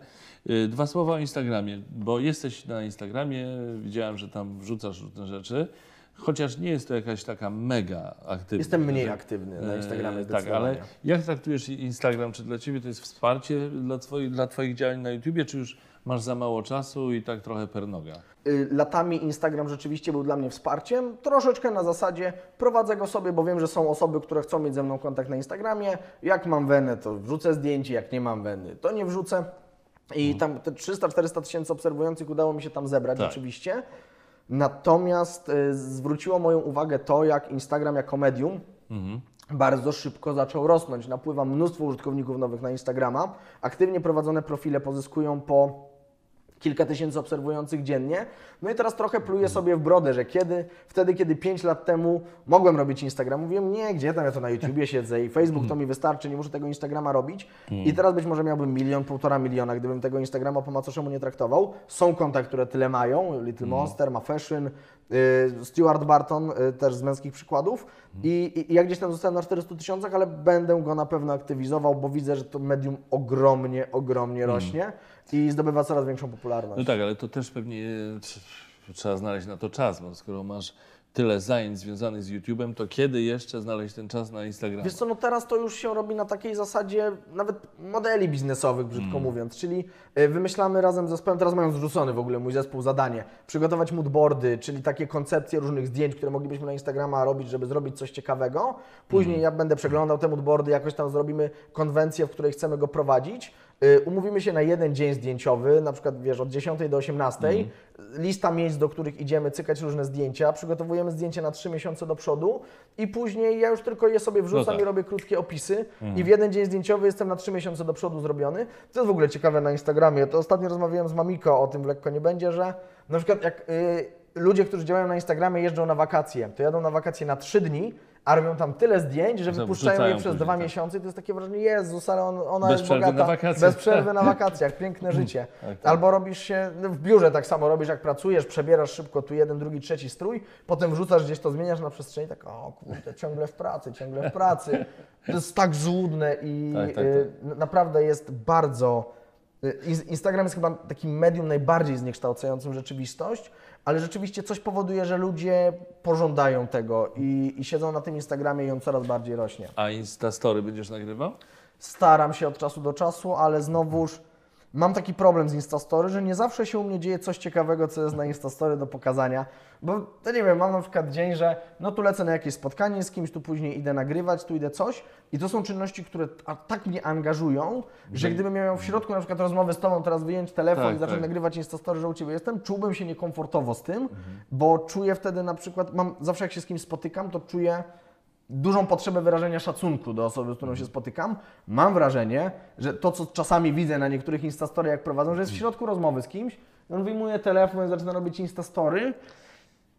Y, Dwa słowa o Instagramie, bo jesteś na Instagramie, widziałem, że tam wrzucasz różne rzeczy, chociaż nie jest to jakaś taka mega aktywna. Jestem mniej aktywny na Instagramie E, Tak, ale jak traktujesz Instagram? Czy dla Ciebie to jest wsparcie dla, twoi, dla Twoich działań na YouTubie, czy już masz za mało czasu i tak trochę per noga? Y, Latami Instagram rzeczywiście był dla mnie wsparciem. Troszeczkę na zasadzie prowadzę go sobie, bo wiem, że są osoby, które chcą mieć ze mną kontakt na Instagramie. Jak mam wenę, to wrzucę zdjęcie, jak nie mam weny, to nie wrzucę. I tam te 300-400 tysięcy obserwujących udało mi się tam zebrać Tak. rzeczywiście. Natomiast y, zwróciło moją uwagę to, jak Instagram jako medium bardzo szybko zaczął rosnąć. Napływa mnóstwo użytkowników nowych na Instagrama. Aktywnie prowadzone profile pozyskują po kilka tysięcy obserwujących dziennie. No i teraz trochę pluję sobie w brodę, że kiedy, wtedy, kiedy 5 lat temu mogłem robić Instagram, mówiłem, nie, gdzie tam ja to na YouTubie siedzę i Facebook to mi wystarczy, nie muszę tego Instagrama robić. I teraz być może miałbym milion, półtora miliona, gdybym tego Instagrama po macoszemu nie traktował. Są konta, które tyle mają, Little Monster, ma Fashion, Stuart Barton, y, też z męskich przykładów. I, I ja gdzieś tam zostałem na 400 tysiącach, ale będę go na pewno aktywizował, bo widzę, że to medium ogromnie, ogromnie rośnie i zdobywa coraz większą popularność. No tak, ale to też pewnie tr- trzeba znaleźć na to czas, bo skoro masz tyle zajęć związanych z YouTube'em, to kiedy jeszcze znaleźć ten czas na Instagramie? Wiesz co, no teraz to już się robi na takiej zasadzie nawet modeli biznesowych, brzydko mówiąc, czyli y, wymyślamy razem z zespołem, teraz mają zrzucony w ogóle mój zespół zadanie, przygotować moodboardy, czyli takie koncepcje różnych zdjęć, które moglibyśmy na Instagrama robić, żeby zrobić coś ciekawego. Później ja będę przeglądał te moodboardy, jakoś tam zrobimy konwencję, w której chcemy go prowadzić. Y, Umówimy się na jeden dzień zdjęciowy, na przykład wiesz, od 10 do 18. Lista miejsc, do których idziemy, cykać różne zdjęcia. Przygotowujemy zdjęcie na 3 miesiące do przodu i później ja już tylko je sobie wrzucam No tak. i robię krótkie opisy. I w jeden dzień zdjęciowy jestem na 3 miesiące do przodu zrobiony. To jest w ogóle ciekawe na Instagramie. To ostatnio rozmawiałem z Mamiko o tym w lekko nie będzie, że na przykład jak. y, ludzie, którzy działają na Instagramie, jeżdżą na wakacje, to jadą na wakacje na trzy dni, a robią tam tyle zdjęć, że wypuszczają je przez dwa tak. miesiące i to jest takie wrażenie, Jezus, ale on, ona Bez jest bogata. Bez przerwy na wakacjach, piękne życie. Tak, tak. Albo robisz się, no w biurze tak samo robisz, jak pracujesz, przebierasz szybko tu jeden, drugi, trzeci strój, potem wrzucasz gdzieś to, zmieniasz na przestrzeni, tak o kurde, ciągle w pracy, ciągle w pracy. To jest tak złudne i Tak, tak, y, naprawdę jest bardzo... y, Ins- Instagram jest chyba takim medium najbardziej zniekształcającym rzeczywistość, ale rzeczywiście coś powoduje, że ludzie pożądają tego i, i siedzą na tym Instagramie i on coraz bardziej rośnie. A Instastory będziesz nagrywał? Staram się od czasu do czasu, ale znowuż mam taki problem z Instastory, że nie zawsze się u mnie dzieje coś ciekawego, co jest na Instastory do pokazania. Bo to nie wiem, mam na przykład dzień, że no tu lecę na jakieś spotkanie z kimś, tu później idę nagrywać, tu idę coś i to są czynności, które tak mnie angażują, że gdybym miał w środku na przykład rozmowy z Tobą teraz wyjąć telefon Tak, i zacząć tak. nagrywać Instastory, że u Ciebie jestem, czułbym się niekomfortowo z tym, bo czuję wtedy na przykład, mam zawsze jak się z kimś spotykam, to czuję dużą potrzebę wyrażenia szacunku do osoby, z którą się spotykam. Mam wrażenie, że to, co czasami widzę na niektórych instastory, jak prowadzą, że jest w środku rozmowy z kimś, on wyjmuje telefon i zaczyna robić instastory,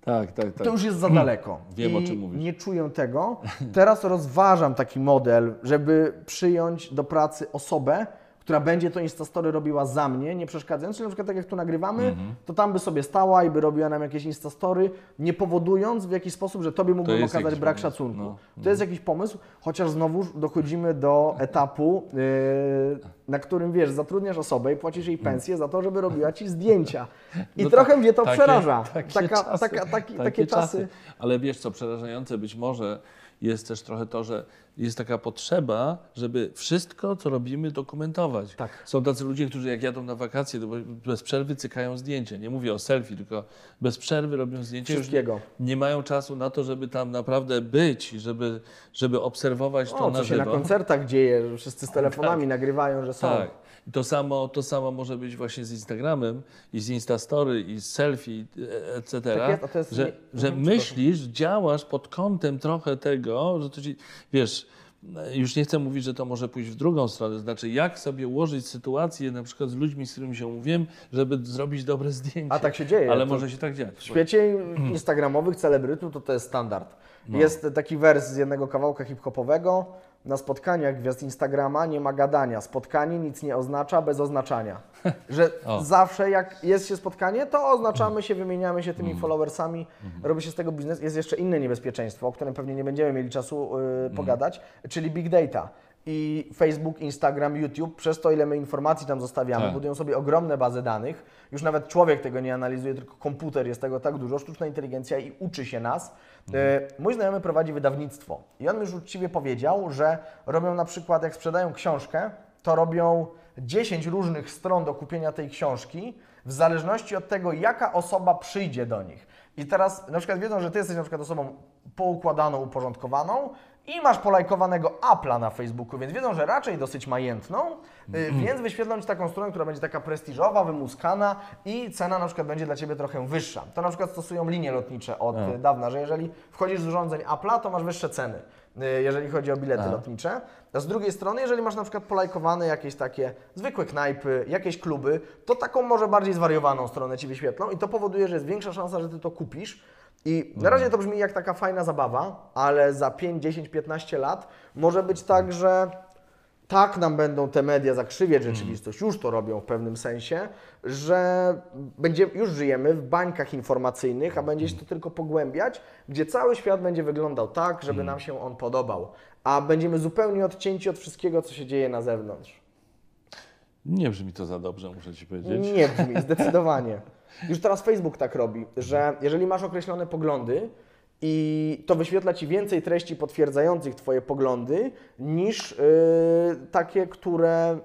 Tak, tak, tak. to już jest za daleko. Wiem, I o czym mówisz. Nie czuję tego. Teraz rozważam taki model, żeby przyjąć do pracy osobę, która będzie to Instastory robiła za mnie, nie przeszkadzając. Czyli na przykład tak jak tu nagrywamy, Mhm. to tam by sobie stała i by robiła nam jakieś Instastory, nie powodując w jakiś sposób, że Tobie mógłbym okazać brak pomysł, szacunku. no. To jest jakiś pomysł, chociaż znowu dochodzimy do etapu, yy, na którym wiesz, zatrudniasz osobę i płacisz jej pensję za to, żeby robiła Ci zdjęcia. I No trochę tak, mnie to takie- przeraża. Takie, taka, czasy, taka, taki, takie, czasy. Ale wiesz co, przerażające być może jest też trochę to, że jest taka potrzeba, żeby wszystko, co robimy, dokumentować. Tak. Są tacy ludzie, którzy jak jadą na wakacje, to bez przerwy cykają zdjęcie. Nie mówię o selfie, tylko bez przerwy robią zdjęcie. Już Wszystkiego. Nie mają czasu na to, żeby tam naprawdę być, żeby, żeby obserwować to O, na co się na żywo. koncertach dzieje, że wszyscy z telefonami nagrywają, że są. Tak. I to samo, to samo może być właśnie z Instagramem i z Instastory i z selfie, e, etc. Tak jest, to że, nie- że myślisz, działasz pod kątem trochę tego, że to ci, wiesz, już nie chcę mówić, że to może pójść w drugą stronę, znaczy jak sobie ułożyć sytuację na przykład z ludźmi, z którymi się umówiłem, żeby zrobić dobre zdjęcie. A tak się dzieje. Ale To- może się tak dziać. W świecie instagramowych celebrytów to to jest standard. Jest taki wers z jednego kawałka hip-hopowego. Na spotkaniach gwiazd Instagrama nie ma gadania. Spotkanie nic nie oznacza bez oznaczania. Że zawsze jak jest się spotkanie, to oznaczamy się, wymieniamy się tymi followersami, robi się z tego biznes. Jest jeszcze inne niebezpieczeństwo, o którym pewnie nie będziemy mieli czasu y, pogadać, czyli big data. I Facebook, Instagram, YouTube, przez to ile my informacji tam zostawiamy, Tak. budują sobie ogromne bazy danych. Już nawet człowiek tego nie analizuje, tylko komputer jest tego tak dużo, sztuczna inteligencja i uczy się nas. E, Mój znajomy prowadzi wydawnictwo i on już uczciwie powiedział, że robią na przykład, jak sprzedają książkę, to robią 10 różnych stron do kupienia tej książki, w zależności od tego, jaka osoba przyjdzie do nich. I teraz na przykład wiedzą, że ty jesteś na przykład osobą poukładaną, uporządkowaną i masz polajkowanego Apple'a na Facebooku, więc wiedzą, że raczej dosyć majętną, y, więc wyświetlą Ci taką stronę, która będzie taka prestiżowa, wymuskana i cena na przykład będzie dla Ciebie trochę wyższa. To na przykład stosują linie lotnicze od y, dawna, że jeżeli wchodzisz z urządzeń Apple'a, to masz wyższe ceny, y, jeżeli chodzi o bilety lotnicze. A z drugiej strony, jeżeli masz na przykład polajkowane jakieś takie zwykłe knajpy, jakieś kluby, to taką może bardziej zwariowaną stronę Ci wyświetlą i to powoduje, że jest większa szansa, że Ty to kupisz. I na razie to brzmi jak taka fajna zabawa, ale za 5, 10, 15 lat może być tak, że tak nam będą te media zakrzywiać rzeczywistość, już to robią w pewnym sensie, że będzie, już żyjemy w bańkach informacyjnych, a będzie się to tylko pogłębiać, gdzie cały świat będzie wyglądał tak, żeby nam się on podobał, a będziemy zupełnie odcięci od wszystkiego, co się dzieje na zewnątrz. Nie brzmi to za dobrze, muszę ci powiedzieć. Nie brzmi, zdecydowanie. Już teraz Facebook tak robi, że jeżeli masz określone poglądy i to wyświetla Ci więcej treści potwierdzających Twoje poglądy niż y, takie, które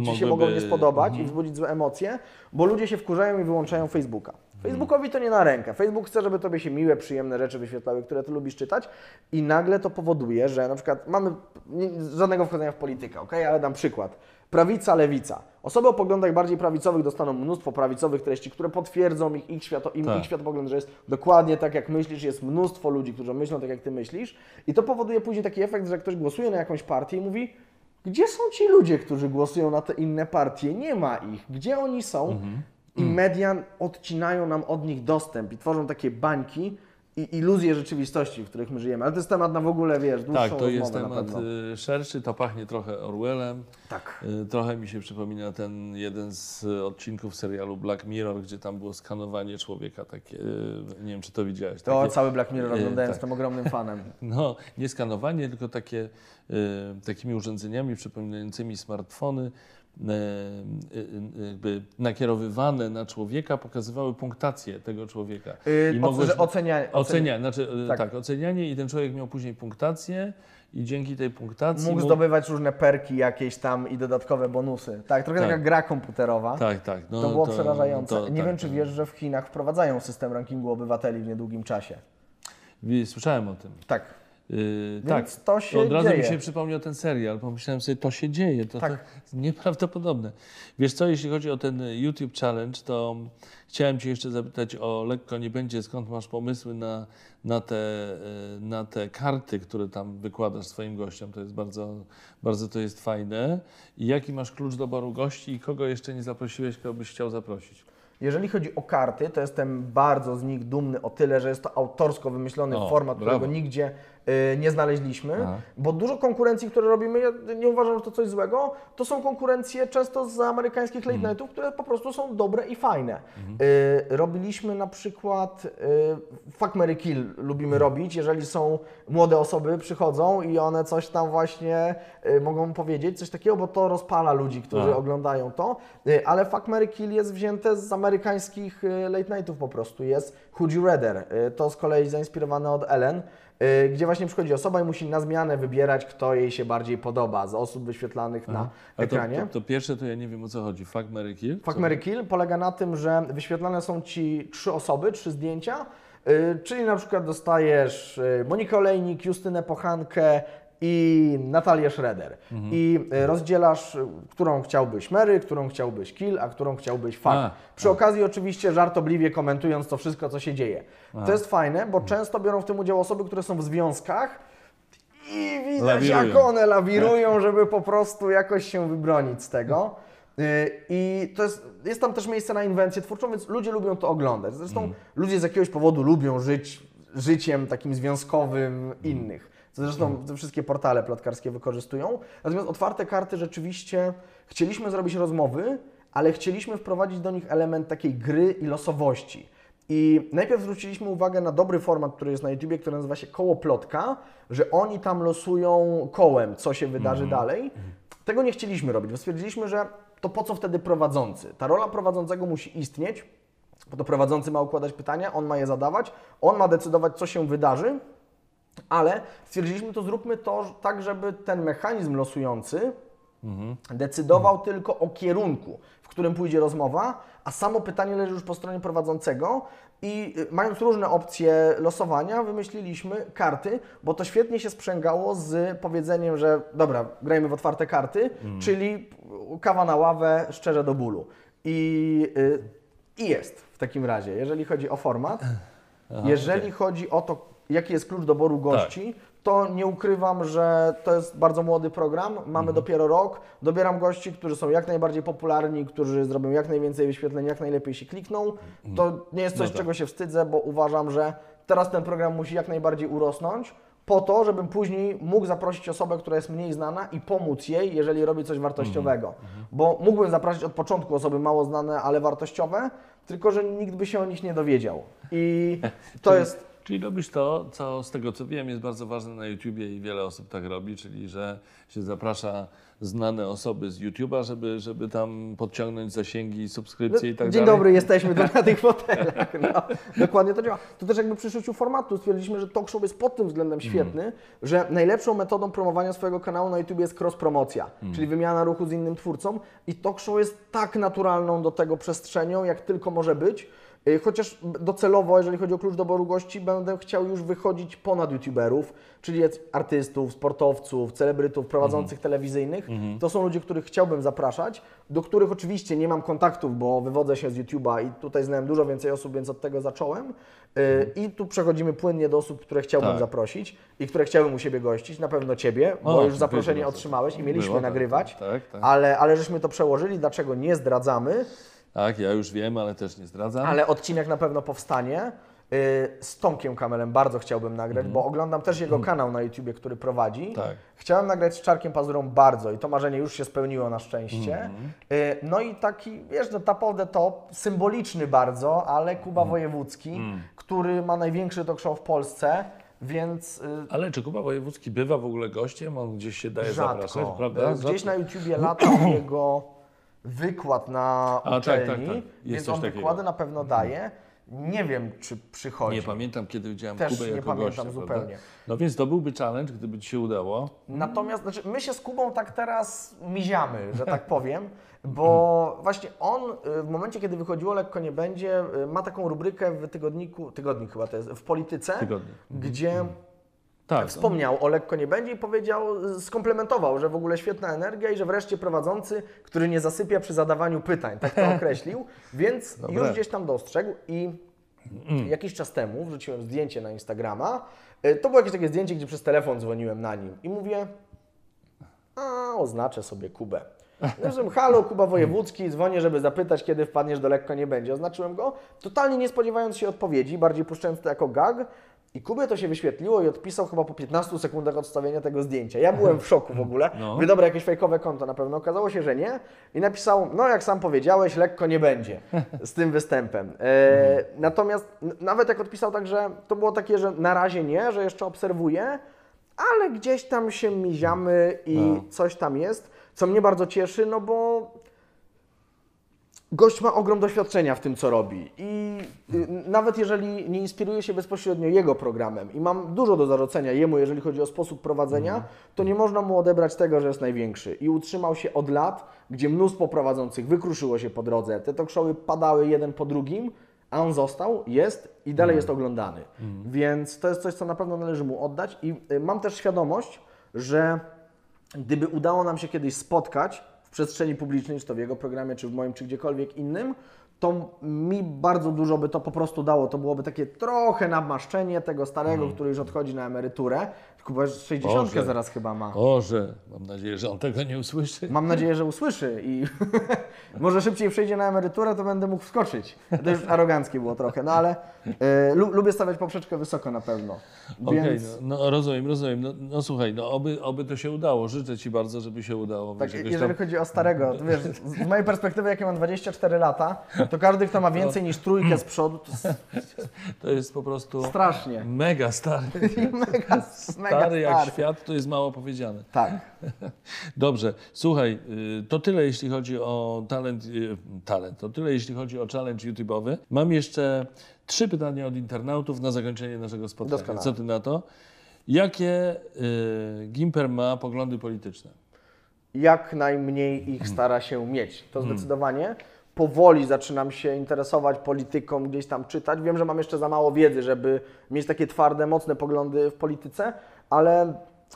y, Ci się mogą nie spodobać i wzbudzić złe emocje, bo ludzie się wkurzają i wyłączają Facebooka. Facebookowi to nie na rękę. Facebook chce, żeby Tobie się miłe, przyjemne rzeczy wyświetlały, które Ty lubisz czytać i nagle to powoduje, że na przykład mamy żadnego wchodzenia w politykę, ok? ale dam przykład. Prawica, lewica. Osoby o poglądach bardziej prawicowych dostaną mnóstwo prawicowych treści, które potwierdzą ich, ich, świato, im, Tak. ich światopogląd, że jest dokładnie tak, jak myślisz. Jest mnóstwo ludzi, którzy myślą tak, jak ty myślisz. I to powoduje później taki efekt, że ktoś głosuje na jakąś partię i mówi, gdzie są ci ludzie, którzy głosują na te inne partie? Nie ma ich. Gdzie oni są? i media odcinają nam od nich dostęp i tworzą takie bańki i iluzje rzeczywistości, w których my żyjemy. Ale to jest temat na w ogóle, wiesz, dłuższą Tak, to jest temat y, szerszy, to pachnie trochę Orwellem. Tak. Y, Trochę mi się przypomina ten jeden z y, odcinków serialu Black Mirror, gdzie tam było skanowanie człowieka takie, nie wiem czy to widziałeś. To takie, cały Black Mirror oglądałem, tak. jestem ogromnym fanem. No, nie skanowanie, tylko takie, takimi urządzeniami przypominającymi smartfony, jakby nakierowywane na człowieka, pokazywały punktację tego człowieka. Yy, I mogłeś- ocenianie, Ocenianie, znaczy, y, Tak. tak. ocenianie i ten człowiek miał później punktację i dzięki tej punktacji Mógł zdobywać różne perki jakieś tam i dodatkowe bonusy. Tak, trochę Tak. taka gra komputerowa. Tak, tak. No, to było przerażające. to nie tak, wiem, czy to- wiesz, że w Chinach wprowadzają system rankingu obywateli w niedługim czasie. Słyszałem o tym. Tak. Yy, tak. to się Od razu dzieje. mi się przypomniał ten serial, pomyślałem sobie, to się dzieje, to, Tak. to jest nieprawdopodobne. Wiesz co, jeśli chodzi o ten YouTube Challenge, to chciałem Cię jeszcze zapytać o lekko nie będzie, skąd masz pomysły na, na, te, yy, na te karty, które tam wykładasz swoim gościom, to jest bardzo, bardzo to jest fajne. I jaki masz klucz doboru gości i kogo jeszcze nie zaprosiłeś, kogo byś chciał zaprosić? Jeżeli chodzi o karty, to jestem bardzo z nich dumny o tyle, że jest to autorsko wymyślony O, format, brawo. którego nigdzie y, nie znaleźliśmy, Aha. bo dużo konkurencji, które robimy, ja nie uważam, że to coś złego, to są konkurencje często z amerykańskich late Mhm. nightów, które po prostu są dobre i fajne. Y, robiliśmy na przykład y, Fuck, Mary Kill lubimy Mhm. robić, jeżeli są młode osoby, przychodzą i one coś tam właśnie y, mogą powiedzieć, coś takiego, bo to rozpala ludzi, którzy Aha. oglądają to, Y, ale Fuck, Mary Kill jest wzięte z amerykańskich y, late nightów po prostu, jest Would You Rather, Y, to z kolei zainspirowane od Ellen, y, gdzie właśnie przychodzi osoba i musi na zmianę wybierać, kto jej się bardziej podoba z osób wyświetlanych na to, ekranie. to, to pierwsze to ja nie wiem o co chodzi. Fuck, Mary Kill? Fuck? Mary Kill polega na tym, że wyświetlane są Ci trzy osoby, trzy zdjęcia, y, czyli na przykład dostajesz y, Monikę Olejnik, Justynę Pochankę i Natalię Schroeder. Mhm. I y, rozdzielasz, którą chciałbyś Mary, którą chciałbyś Kill, a którą chciałbyś Fuck. A, Przy okazji oczywiście żartobliwie komentując to wszystko, co się dzieje. To jest fajne, Mhm. bo często biorą w tym udział osoby, które są w związkach i widać, Lawirują. jak one lawirują, żeby po prostu jakoś się wybronić z tego. Y, I to jest, jest tam też miejsce na inwencję twórczą, więc ludzie lubią to oglądać. Zresztą ludzie z jakiegoś powodu lubią żyć życiem takim związkowym innych. Co Zresztą te wszystkie portale plotkarskie wykorzystują. Natomiast otwarte karty rzeczywiście chcieliśmy zrobić rozmowy, ale chcieliśmy wprowadzić do nich element takiej gry i losowości. I najpierw zwróciliśmy uwagę na dobry format, który jest na YouTubie, który nazywa się Koło Plotka, że oni tam losują kołem, co się wydarzy dalej. Tego nie chcieliśmy robić, bo stwierdziliśmy, że to po co wtedy prowadzący? Ta rola prowadzącego musi istnieć, bo to prowadzący ma układać pytania, on ma je zadawać, on ma decydować, co się wydarzy, ale stwierdziliśmy to, zróbmy to tak, żeby ten mechanizm losujący decydował tylko o kierunku, w którym pójdzie rozmowa, a samo pytanie leży już po stronie prowadzącego i y, mając różne opcje losowania, wymyśliliśmy karty, bo to świetnie się sprzęgało z powiedzeniem, że dobra, grajmy w otwarte karty, czyli kawa na ławę, szczerze do bólu. I, y, I jest w takim razie, jeżeli chodzi o format. jeżeli chodzi o to, jaki jest klucz doboru gości, to nie ukrywam, że to jest bardzo młody program. Mamy dopiero rok. Dobieram gości, którzy są jak najbardziej popularni, którzy zrobią jak najwięcej wyświetleń, jak najlepiej się klikną. To nie jest coś, No tak. czego się wstydzę, bo uważam, że teraz ten program musi jak najbardziej urosnąć. Po to, żebym później mógł zaprosić osobę, która jest mniej znana i pomóc jej, jeżeli robi coś wartościowego. Bo mógłbym zaprosić od początku osoby mało znane, ale wartościowe, tylko że nikt by się o nich nie dowiedział. I to jest Czyli robisz to, co z tego co wiem jest bardzo ważne na YouTubie i wiele osób tak robi, czyli że się zaprasza znane osoby z YouTube'a, żeby, żeby tam podciągnąć zasięgi, subskrypcje i tak No, Dzień dalej. dobry, jesteśmy tu na tych fotelach. No, dokładnie to działa. To też jakby przy szyciu formatu stwierdziliśmy, że talk show jest pod tym względem świetny, że najlepszą metodą promowania swojego kanału na YouTube jest cross-promocja, czyli wymiana ruchu z innym twórcą i talk show jest tak naturalną do tego przestrzenią, jak tylko może być. Y, Chociaż docelowo, jeżeli chodzi o klucz doboru gości, będę chciał już wychodzić ponad YouTuberów, czyli artystów, sportowców, celebrytów, prowadzących telewizyjnych. To są ludzie, których chciałbym zapraszać, do których oczywiście nie mam kontaktów, bo wywodzę się z YouTube'a i tutaj znałem dużo więcej osób, więc od tego zacząłem. Y, I tu przechodzimy płynnie do osób, które chciałbym Tak. zaprosić i które chciałbym u siebie gościć. Na pewno Ciebie, bo O, już zaproszenie otrzymałeś i mieliśmy Było, tak, nagrywać, tak, tak. Ale, ale żeśmy to przełożyli. Dlaczego nie zdradzamy? Tak, ja już wiem, ale też nie zdradzam. Ale odcinek na pewno powstanie. Y, Z Tomkiem Kamelem bardzo chciałbym nagrać, bo oglądam też jego kanał na YouTubie, który prowadzi. Mhm. Tak. Chciałem nagrać z Czarkiem Pazurą bardzo i to marzenie już się spełniło na szczęście. Mhm. Y, No i taki, wiesz, no the top, symboliczny bardzo, ale Kuba Mhm. Wojewódzki, który ma największy talk show w Polsce, więc y, Ale czy Kuba Wojewódzki bywa w ogóle gościem? On gdzieś się daje zapraszać, rzadko. prawda? Y, Gdzieś Rzadko. na YouTubie latał jego wykład na A, tak, uczelni, tak, tak. Jest więc on takiego. wykłady na pewno daje. Nie wiem, czy przychodzi. Nie pamiętam, kiedy widziałem Też Kubę nie jako pamiętam gościa, zupełnie. Prawda? No więc to byłby challenge, gdyby Ci się udało. Natomiast znaczy, my się z Kubą tak teraz miziamy, że tak powiem, bo właśnie on y, w momencie, kiedy wychodziło Lekko Nie Będzie, y, ma taką rubrykę w tygodniku, tygodnik chyba to jest, w Polityce, Tygodnik. gdzie Tak. wspomniał o Lekko Nie Będzie i powiedział, y, skomplementował, że w ogóle świetna energia i że wreszcie prowadzący, który nie zasypia przy zadawaniu pytań, tak to określił, więc Dobre. już gdzieś tam dostrzegł i jakiś czas temu wrzuciłem zdjęcie na Instagrama. Y, To było jakieś takie zdjęcie, gdzie przez telefon dzwoniłem na nim i mówię, a oznaczę sobie Kubę. Zresztą, halo, Kuba Wojewódzki, dzwonię, żeby zapytać, kiedy wpadniesz do lekko nie będzie. Oznaczyłem go, totalnie nie spodziewając się odpowiedzi, bardziej puszczając to jako gag. I Kubie to się wyświetliło i odpisał chyba po 15 sekundach odstawienia tego zdjęcia. Ja byłem w szoku w ogóle. No. Mówię, dobra, jakieś fejkowe konto na pewno. Okazało się, że nie. I napisał, no jak sam powiedziałeś, lekko nie będzie z tym występem. E, natomiast n- nawet jak odpisał tak, że to było takie, że na razie nie, że jeszcze obserwuję, ale gdzieś tam się miziamy i No. coś tam jest, co mnie bardzo cieszy, no bo gość ma ogrom doświadczenia w tym, co robi. I y, nawet jeżeli nie inspiruję się bezpośrednio jego programem i mam dużo do zarzucenia jemu, jeżeli chodzi o sposób prowadzenia, to nie można mu odebrać tego, że jest największy. I utrzymał się od lat, gdzie mnóstwo prowadzących wykruszyło się po drodze. Te talk showy padały jeden po drugim, a on został, jest i dalej jest oglądany. Więc to jest coś, co na pewno należy mu oddać. I y, mam też świadomość, że gdyby udało nam się kiedyś spotkać w przestrzeni publicznej, czy to w jego programie, czy w moim, czy gdziekolwiek innym, to mi bardzo dużo by to po prostu dało. To byłoby takie trochę namaszczenie tego starego, który już odchodzi na emeryturę. Kuba 60 Boże. zaraz chyba ma. O, że mam nadzieję, że on tego nie usłyszy. Mam nadzieję, że usłyszy i może szybciej przejdzie na emeryturę, to będę mógł wskoczyć. To już aroganckie było trochę, no ale e, lu, lubię stawiać poprzeczkę wysoko na pewno. Okej, Więc no, no rozumiem, rozumiem. No, no słuchaj, no oby, oby to się udało. Życzę Ci bardzo, żeby się udało. tak, jeżeli tam- chodzi o starego, to wiesz, z mojej perspektywy, jak ja mam 24 lata, to każdy, kto ma więcej niż trójkę z przodu, to To jest po prostu strasznie. mega stary. Mega, mega Stary jak stary. świat, to jest mało powiedziane. Tak. Dobrze, słuchaj, y, to tyle jeśli chodzi o talent, y, talent, to tyle jeśli chodzi o challenge YouTube'owy. Mam jeszcze trzy pytania od internautów na zakończenie naszego spotkania. Doskonale. Co ty na to? Jakie y, Gimper ma poglądy polityczne? jak najmniej ich stara się mieć. To Hmm. zdecydowanie. Powoli zaczynam się interesować polityką, gdzieś tam czytać. Wiem, że mam jeszcze za mało wiedzy, żeby mieć takie twarde, mocne poglądy w polityce, ale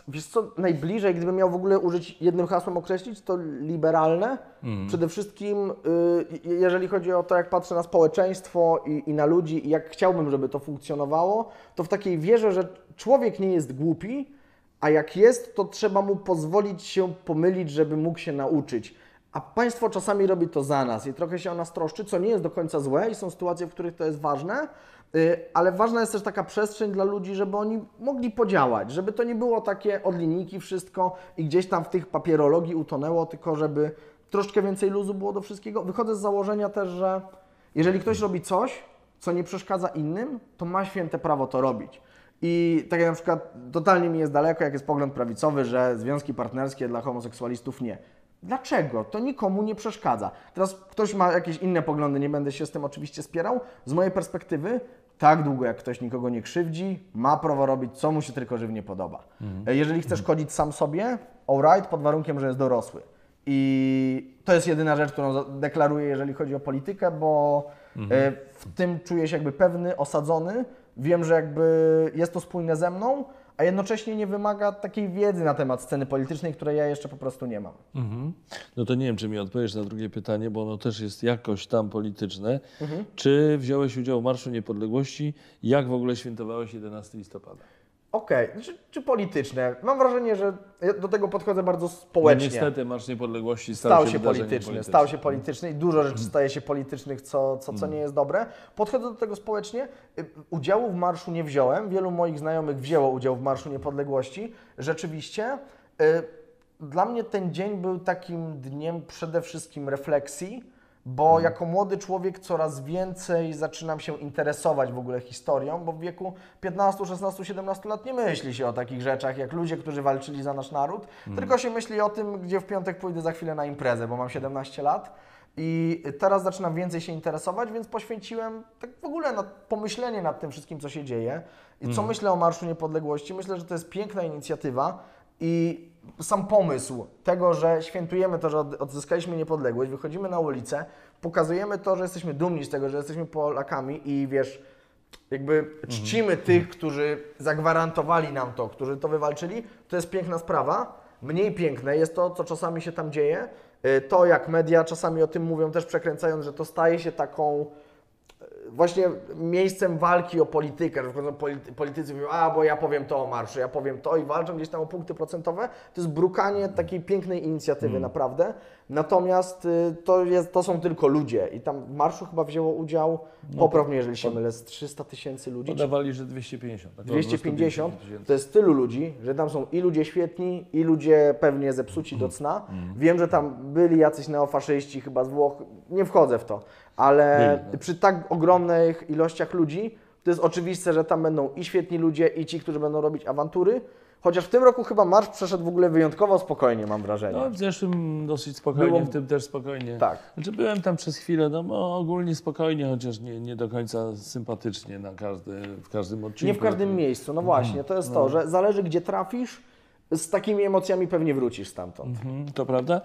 wiesz co, najbliżej, gdybym miał w ogóle użyć jednym hasłem określić, to liberalne. Hmm. Przede wszystkim, y, jeżeli chodzi o to, jak patrzę na społeczeństwo i, i na ludzi i jak chciałbym, żeby to funkcjonowało, to w takiej wierze, że człowiek nie jest głupi, a jak jest, to trzeba mu pozwolić się pomylić, żeby mógł się nauczyć. A państwo czasami robi to za nas i trochę się o nas troszczy, co nie jest do końca złe i są sytuacje, w których to jest ważne, ale ważna jest też taka przestrzeń dla ludzi, żeby oni mogli podziałać, żeby to nie było takie od linijki wszystko i gdzieś tam w tych papierologii utonęło, tylko żeby troszkę więcej luzu było do wszystkiego. Wychodzę z założenia też, że jeżeli ktoś robi coś, co nie przeszkadza innym, to ma święte prawo to robić. I tak jak na przykład totalnie mi jest daleko, jak jest pogląd prawicowy, że związki partnerskie dla homoseksualistów nie. Dlaczego? To nikomu nie przeszkadza. Teraz ktoś ma jakieś inne poglądy, nie będę się z tym oczywiście spierał. Z mojej perspektywy, tak długo jak ktoś nikogo nie krzywdzi, ma prawo robić, co mu się tylko żywnie podoba. E, Jeżeli chce szkodzić sam sobie, alright, pod warunkiem, że jest dorosły. I to jest jedyna rzecz, którą deklaruję, jeżeli chodzi o politykę, bo e, w tym czuję się jakby pewny, osadzony. Wiem, że jakby jest to spójne ze mną, a jednocześnie nie wymaga takiej wiedzy na temat sceny politycznej, której ja jeszcze po prostu nie mam. Mhm. No to nie wiem, czy mi odpowiesz na drugie pytanie, bo ono też jest jakoś tam polityczne. Czy wziąłeś udział w Marszu Niepodległości? Jak w ogóle świętowałeś 11 listopada? Okej, czy, czy polityczne? Mam wrażenie, że ja do tego podchodzę bardzo No społecznie. niestety Marsz Niepodległości stał, Stał się, się polityczny, stał się polityczny i dużo rzeczy staje się politycznych, co, co, co nie jest dobre. Podchodzę do tego społecznie. Y, Udziału w marszu nie wziąłem. Wielu moich znajomych wzięło udział w Marszu Niepodległości. Rzeczywiście. y, Dla mnie ten dzień był takim dniem przede wszystkim refleksji, bo jako młody człowiek coraz więcej zaczynam się interesować w ogóle historią, bo w wieku 15, 16, 17 lat nie myśli się o takich rzeczach jak ludzie, którzy walczyli za nasz naród, tylko się myśli o tym, gdzie w piątek pójdę za chwilę na imprezę, bo mam 17 lat. I teraz zaczynam więcej się interesować, więc poświęciłem tak w ogóle na pomyślenie nad tym wszystkim, co się dzieje. I co myślę o Marszu Niepodległości? Myślę, że to jest piękna inicjatywa i sam pomysł tego, że świętujemy to, że od- odzyskaliśmy niepodległość, wychodzimy na ulicę, pokazujemy to, że jesteśmy dumni z tego, że jesteśmy Polakami i wiesz, jakby czcimy tych, którzy zagwarantowali nam to, którzy to wywalczyli, to jest piękna sprawa. Mniej piękne jest to, co czasami się tam dzieje. Y, To, jak media czasami o tym mówią, też przekręcając, że to staje się taką właśnie miejscem walki o politykę, że wchodzą polity- politycy mówią, a bo ja powiem to o marszu, ja powiem to i walczą gdzieś tam o punkty procentowe. To jest brukanie takiej pięknej inicjatywy, naprawdę. Natomiast y, to, jest, to są tylko ludzie i tam w marszu chyba wzięło udział, popraw mnie, jeżeli się mylę, z 300 tysięcy ludzi. Podawali, że 250. tak? 250 tysięcy. to jest tylu ludzi, że tam są i ludzie świetni, i ludzie pewnie zepsuci do cna. Wiem, że tam byli jacyś neofaszyści chyba z Włoch, nie wchodzę w to, ale no. przy tak ogromnych ilościach ludzi to jest oczywiste, że tam będą i świetni ludzie, i ci, którzy będą robić awantury. Chociaż w tym roku chyba marsz przeszedł w ogóle wyjątkowo spokojnie, mam wrażenie. No, w zeszłym dosyć spokojnie, Było- w tym też spokojnie. Tak. Znaczy byłem tam przez chwilę, no bo ogólnie spokojnie, chociaż nie, nie do końca sympatycznie na każdy, w każdym odcinku. Nie w każdym miejscu, no właśnie, to jest to, że zależy gdzie trafisz, z takimi emocjami pewnie wrócisz stamtąd. Mhm, to prawda?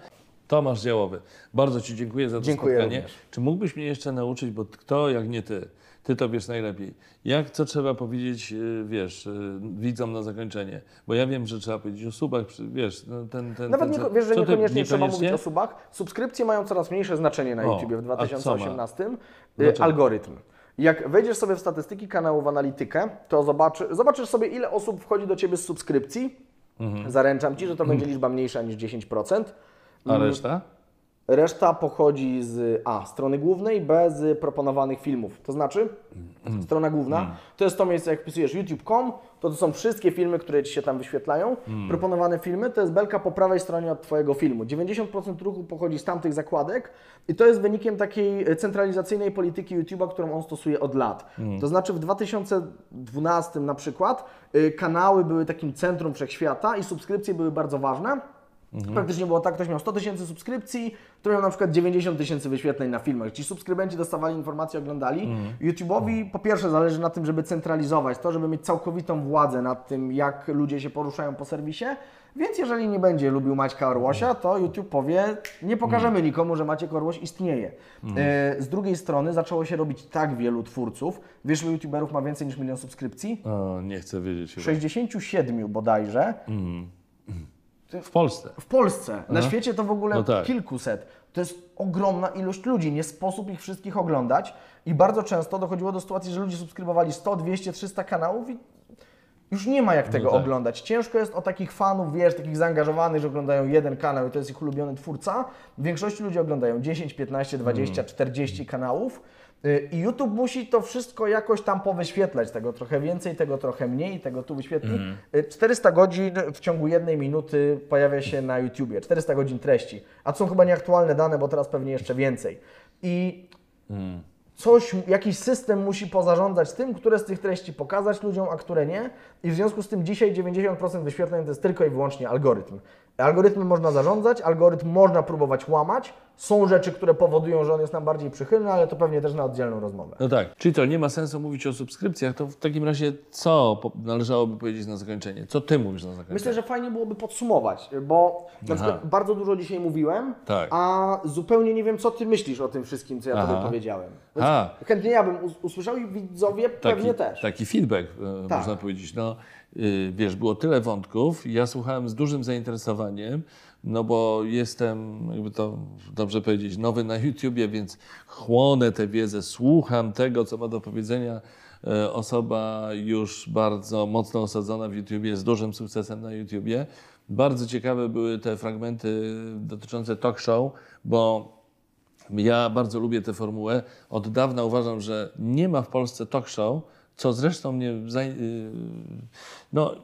Tomasz Działowy, bardzo Ci dziękuję za to Dziękuję spotkanie. również. Czy mógłbyś mnie jeszcze nauczyć, bo kto jak nie Ty, Ty to wiesz najlepiej, jak, co trzeba powiedzieć, y, wiesz, y, widzom na zakończenie? Bo ja wiem, że trzeba powiedzieć o subach, wiesz, no, ten, ten... Nawet ten, nie, wiesz, że ty- niekoniecznie, trzeba niekoniecznie? mówić o subach. Subskrypcje mają coraz mniejsze znaczenie na O, YouTubie w a co ma? 2018. Y, Dlaczego? Algorytm. Jak wejdziesz sobie w statystyki kanału w analitykę, to zobaczy, zobaczysz sobie, ile osób wchodzi do Ciebie z subskrypcji. Mhm. Zaręczam Ci, że to będzie liczba mniejsza niż 10%. A reszta? Reszta pochodzi z A. strony głównej, B. z proponowanych filmów. To znaczy, Mhm. strona główna to jest to miejsce, jak wpisujesz youtube.com, to to są wszystkie filmy, które Ci się tam wyświetlają. Mhm. Proponowane filmy to jest belka po prawej stronie od Twojego filmu. 90% ruchu pochodzi z tamtych zakładek i to jest wynikiem takiej centralizacyjnej polityki YouTube'a, którą on stosuje od lat. Mhm. To znaczy w 2012 na przykład y, kanały były takim centrum wszechświata i subskrypcje były bardzo ważne. Praktycznie było tak, ktoś miał 100 tysięcy subskrypcji, który miał na przykład 90 tysięcy wyświetleń na filmach. Ci subskrybenci dostawali informacje, oglądali. YouTube'owi po pierwsze zależy na tym, żeby centralizować to, żeby mieć całkowitą władzę nad tym, jak ludzie się poruszają po serwisie. Więc jeżeli nie będzie lubił Maćka Orłosia, to YouTube powie, nie pokażemy nikomu, że Maciek Orłoś istnieje. E, z drugiej strony zaczęło się robić tak wielu twórców. Wiesz, że YouTuberów ma więcej niż milion subskrypcji? O, nie chcę wiedzieć. chyba. 67 bodajże. W Polsce. W Polsce, na świecie to w ogóle No tak. kilkuset. To jest ogromna ilość ludzi, nie sposób ich wszystkich oglądać i bardzo często dochodziło do sytuacji, że ludzie subskrybowali 100, 200, 300 kanałów i już nie ma jak tego tak. oglądać. Ciężko jest o takich fanów, wiesz, takich zaangażowanych, że oglądają jeden kanał i to jest ich ulubiony twórca. W większości ludzi oglądają 10, 15, 20, 40 kanałów. Y, I YouTube musi to wszystko jakoś tam powyświetlać. Tego trochę więcej, tego trochę mniej, tego tu wyświetli. Y, 400 godzin w ciągu jednej minuty pojawia się na YouTubie. 400 godzin treści. A to są chyba nieaktualne dane, bo teraz pewnie jeszcze więcej. I coś, jakiś system musi pozarządzać tym, które z tych treści pokazać ludziom, a które nie. I w związku z tym dzisiaj 90% wyświetleń to jest tylko i wyłącznie algorytm. Algorytmem można zarządzać, algorytm można próbować łamać. Są rzeczy, które powodują, że on jest nam bardziej przychylny, ale to pewnie też na oddzielną rozmowę. No tak. Czyli to nie ma sensu mówić o subskrypcjach, to w takim razie co należałoby powiedzieć na zakończenie? Co ty mówisz na zakończenie? Myślę, że fajnie byłoby podsumować, bo na przykład bardzo dużo dzisiaj mówiłem, Tak. a zupełnie nie wiem, co ty myślisz o tym wszystkim, co ja Aha. tobie powiedziałem. Więc chętnie ja bym us- usłyszał i widzowie pewnie też. Taki feedback, e, Tak. można powiedzieć. No, y, wiesz, było tyle wątków, ja słuchałem z dużym zainteresowaniem, no bo jestem, jakby to dobrze powiedzieć, nowy na YouTubie, więc chłonę tę wiedzę, słucham tego, co ma do powiedzenia e, osoba już bardzo mocno osadzona w YouTubie, z dużym sukcesem na YouTubie. Bardzo ciekawe były te fragmenty dotyczące talk show, bo ja bardzo lubię tę formułę. Od dawna uważam, że nie ma w Polsce talk show, co zresztą mnie y, no,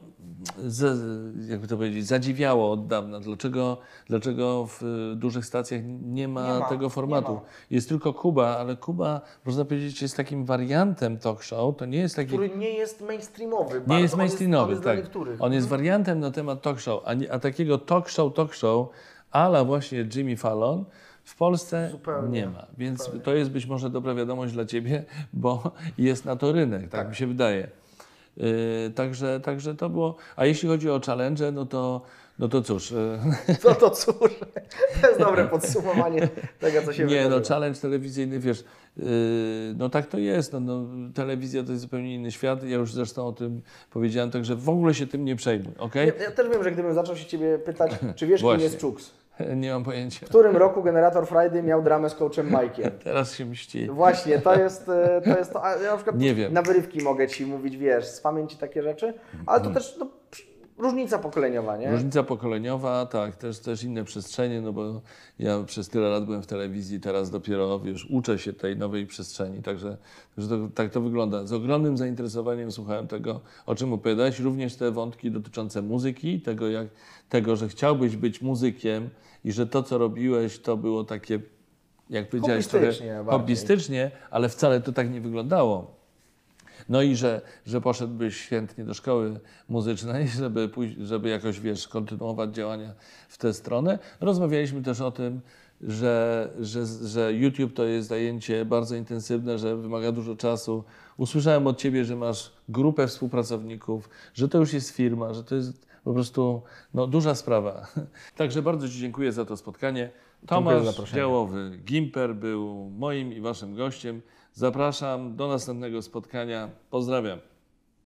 z, jakby to powiedzieć, zadziwiało od dawna. Dlaczego, dlaczego w y, dużych stacjach nie ma, Nie ma, tego formatu? ma. Jest tylko Kuba, ale Kuba, można powiedzieć, jest takim wariantem talk show. To nie jest taki Który nie jest mainstreamowy. nie bardzo. jest On mainstreamowy, on jest tak. On jest wariantem na temat talk show, a, nie, a takiego talk show, talk show, ala właśnie Jimmy Fallon w Polsce Zupełnie, nie ma. Więc to jest być może dobra wiadomość dla Ciebie, bo jest na to rynek, tak, mi się wydaje. Yy, także, także to było. A jeśli chodzi o challenge, no to, no to cóż. Yy, No to cóż, to jest dobre podsumowanie tego, co się Nie, no wydarzyło. challenge telewizyjny, wiesz, yy, no tak to jest, no, no, telewizja to jest zupełnie inny świat, ja już zresztą o tym powiedziałem, także w ogóle się tym nie przejmuj, okej? Ja, ja też wiem, że gdybym zaczął się Ciebie pytać, czy wiesz, kim jest Czuks? Nie mam pojęcia. W którym roku generator Friday miał dramę z coachem Mike'iem? Teraz się mści. Właśnie, to jest e, to. Jest to ja na przykład Nie wiem. na wyrywki mogę Ci mówić, wiesz, z pamięci takie rzeczy, ale to też no, różnica pokoleniowa, nie? Różnica pokoleniowa, tak, też, też inne przestrzenie, no bo ja przez tyle lat byłem w telewizji, teraz dopiero, wiesz, uczę się tej nowej przestrzeni, także, także to, tak to wygląda. Z ogromnym zainteresowaniem słuchałem tego, o czym opowiadałeś, również te wątki dotyczące muzyki, tego, jak, tego, że chciałbyś być muzykiem i że to, co robiłeś, to było takie, jak powiedziałeś, trochę Hobbystycznie bardziej. hobbystycznie, ale wcale to tak nie wyglądało. No i że, że poszedłbyś świetnie do szkoły muzycznej, żeby, pójść, żeby jakoś, wiesz, kontynuować działania w tę stronę. Rozmawialiśmy też o tym, że, że, że YouTube to jest zajęcie bardzo intensywne, że wymaga dużo czasu. Usłyszałem od Ciebie, że masz grupę współpracowników, że to już jest firma, że to jest po prostu no, duża sprawa. Także bardzo Ci dziękuję za to spotkanie. Tomasz. Działowy, Gimper był moim i Waszym gościem. Zapraszam do następnego spotkania. Pozdrawiam.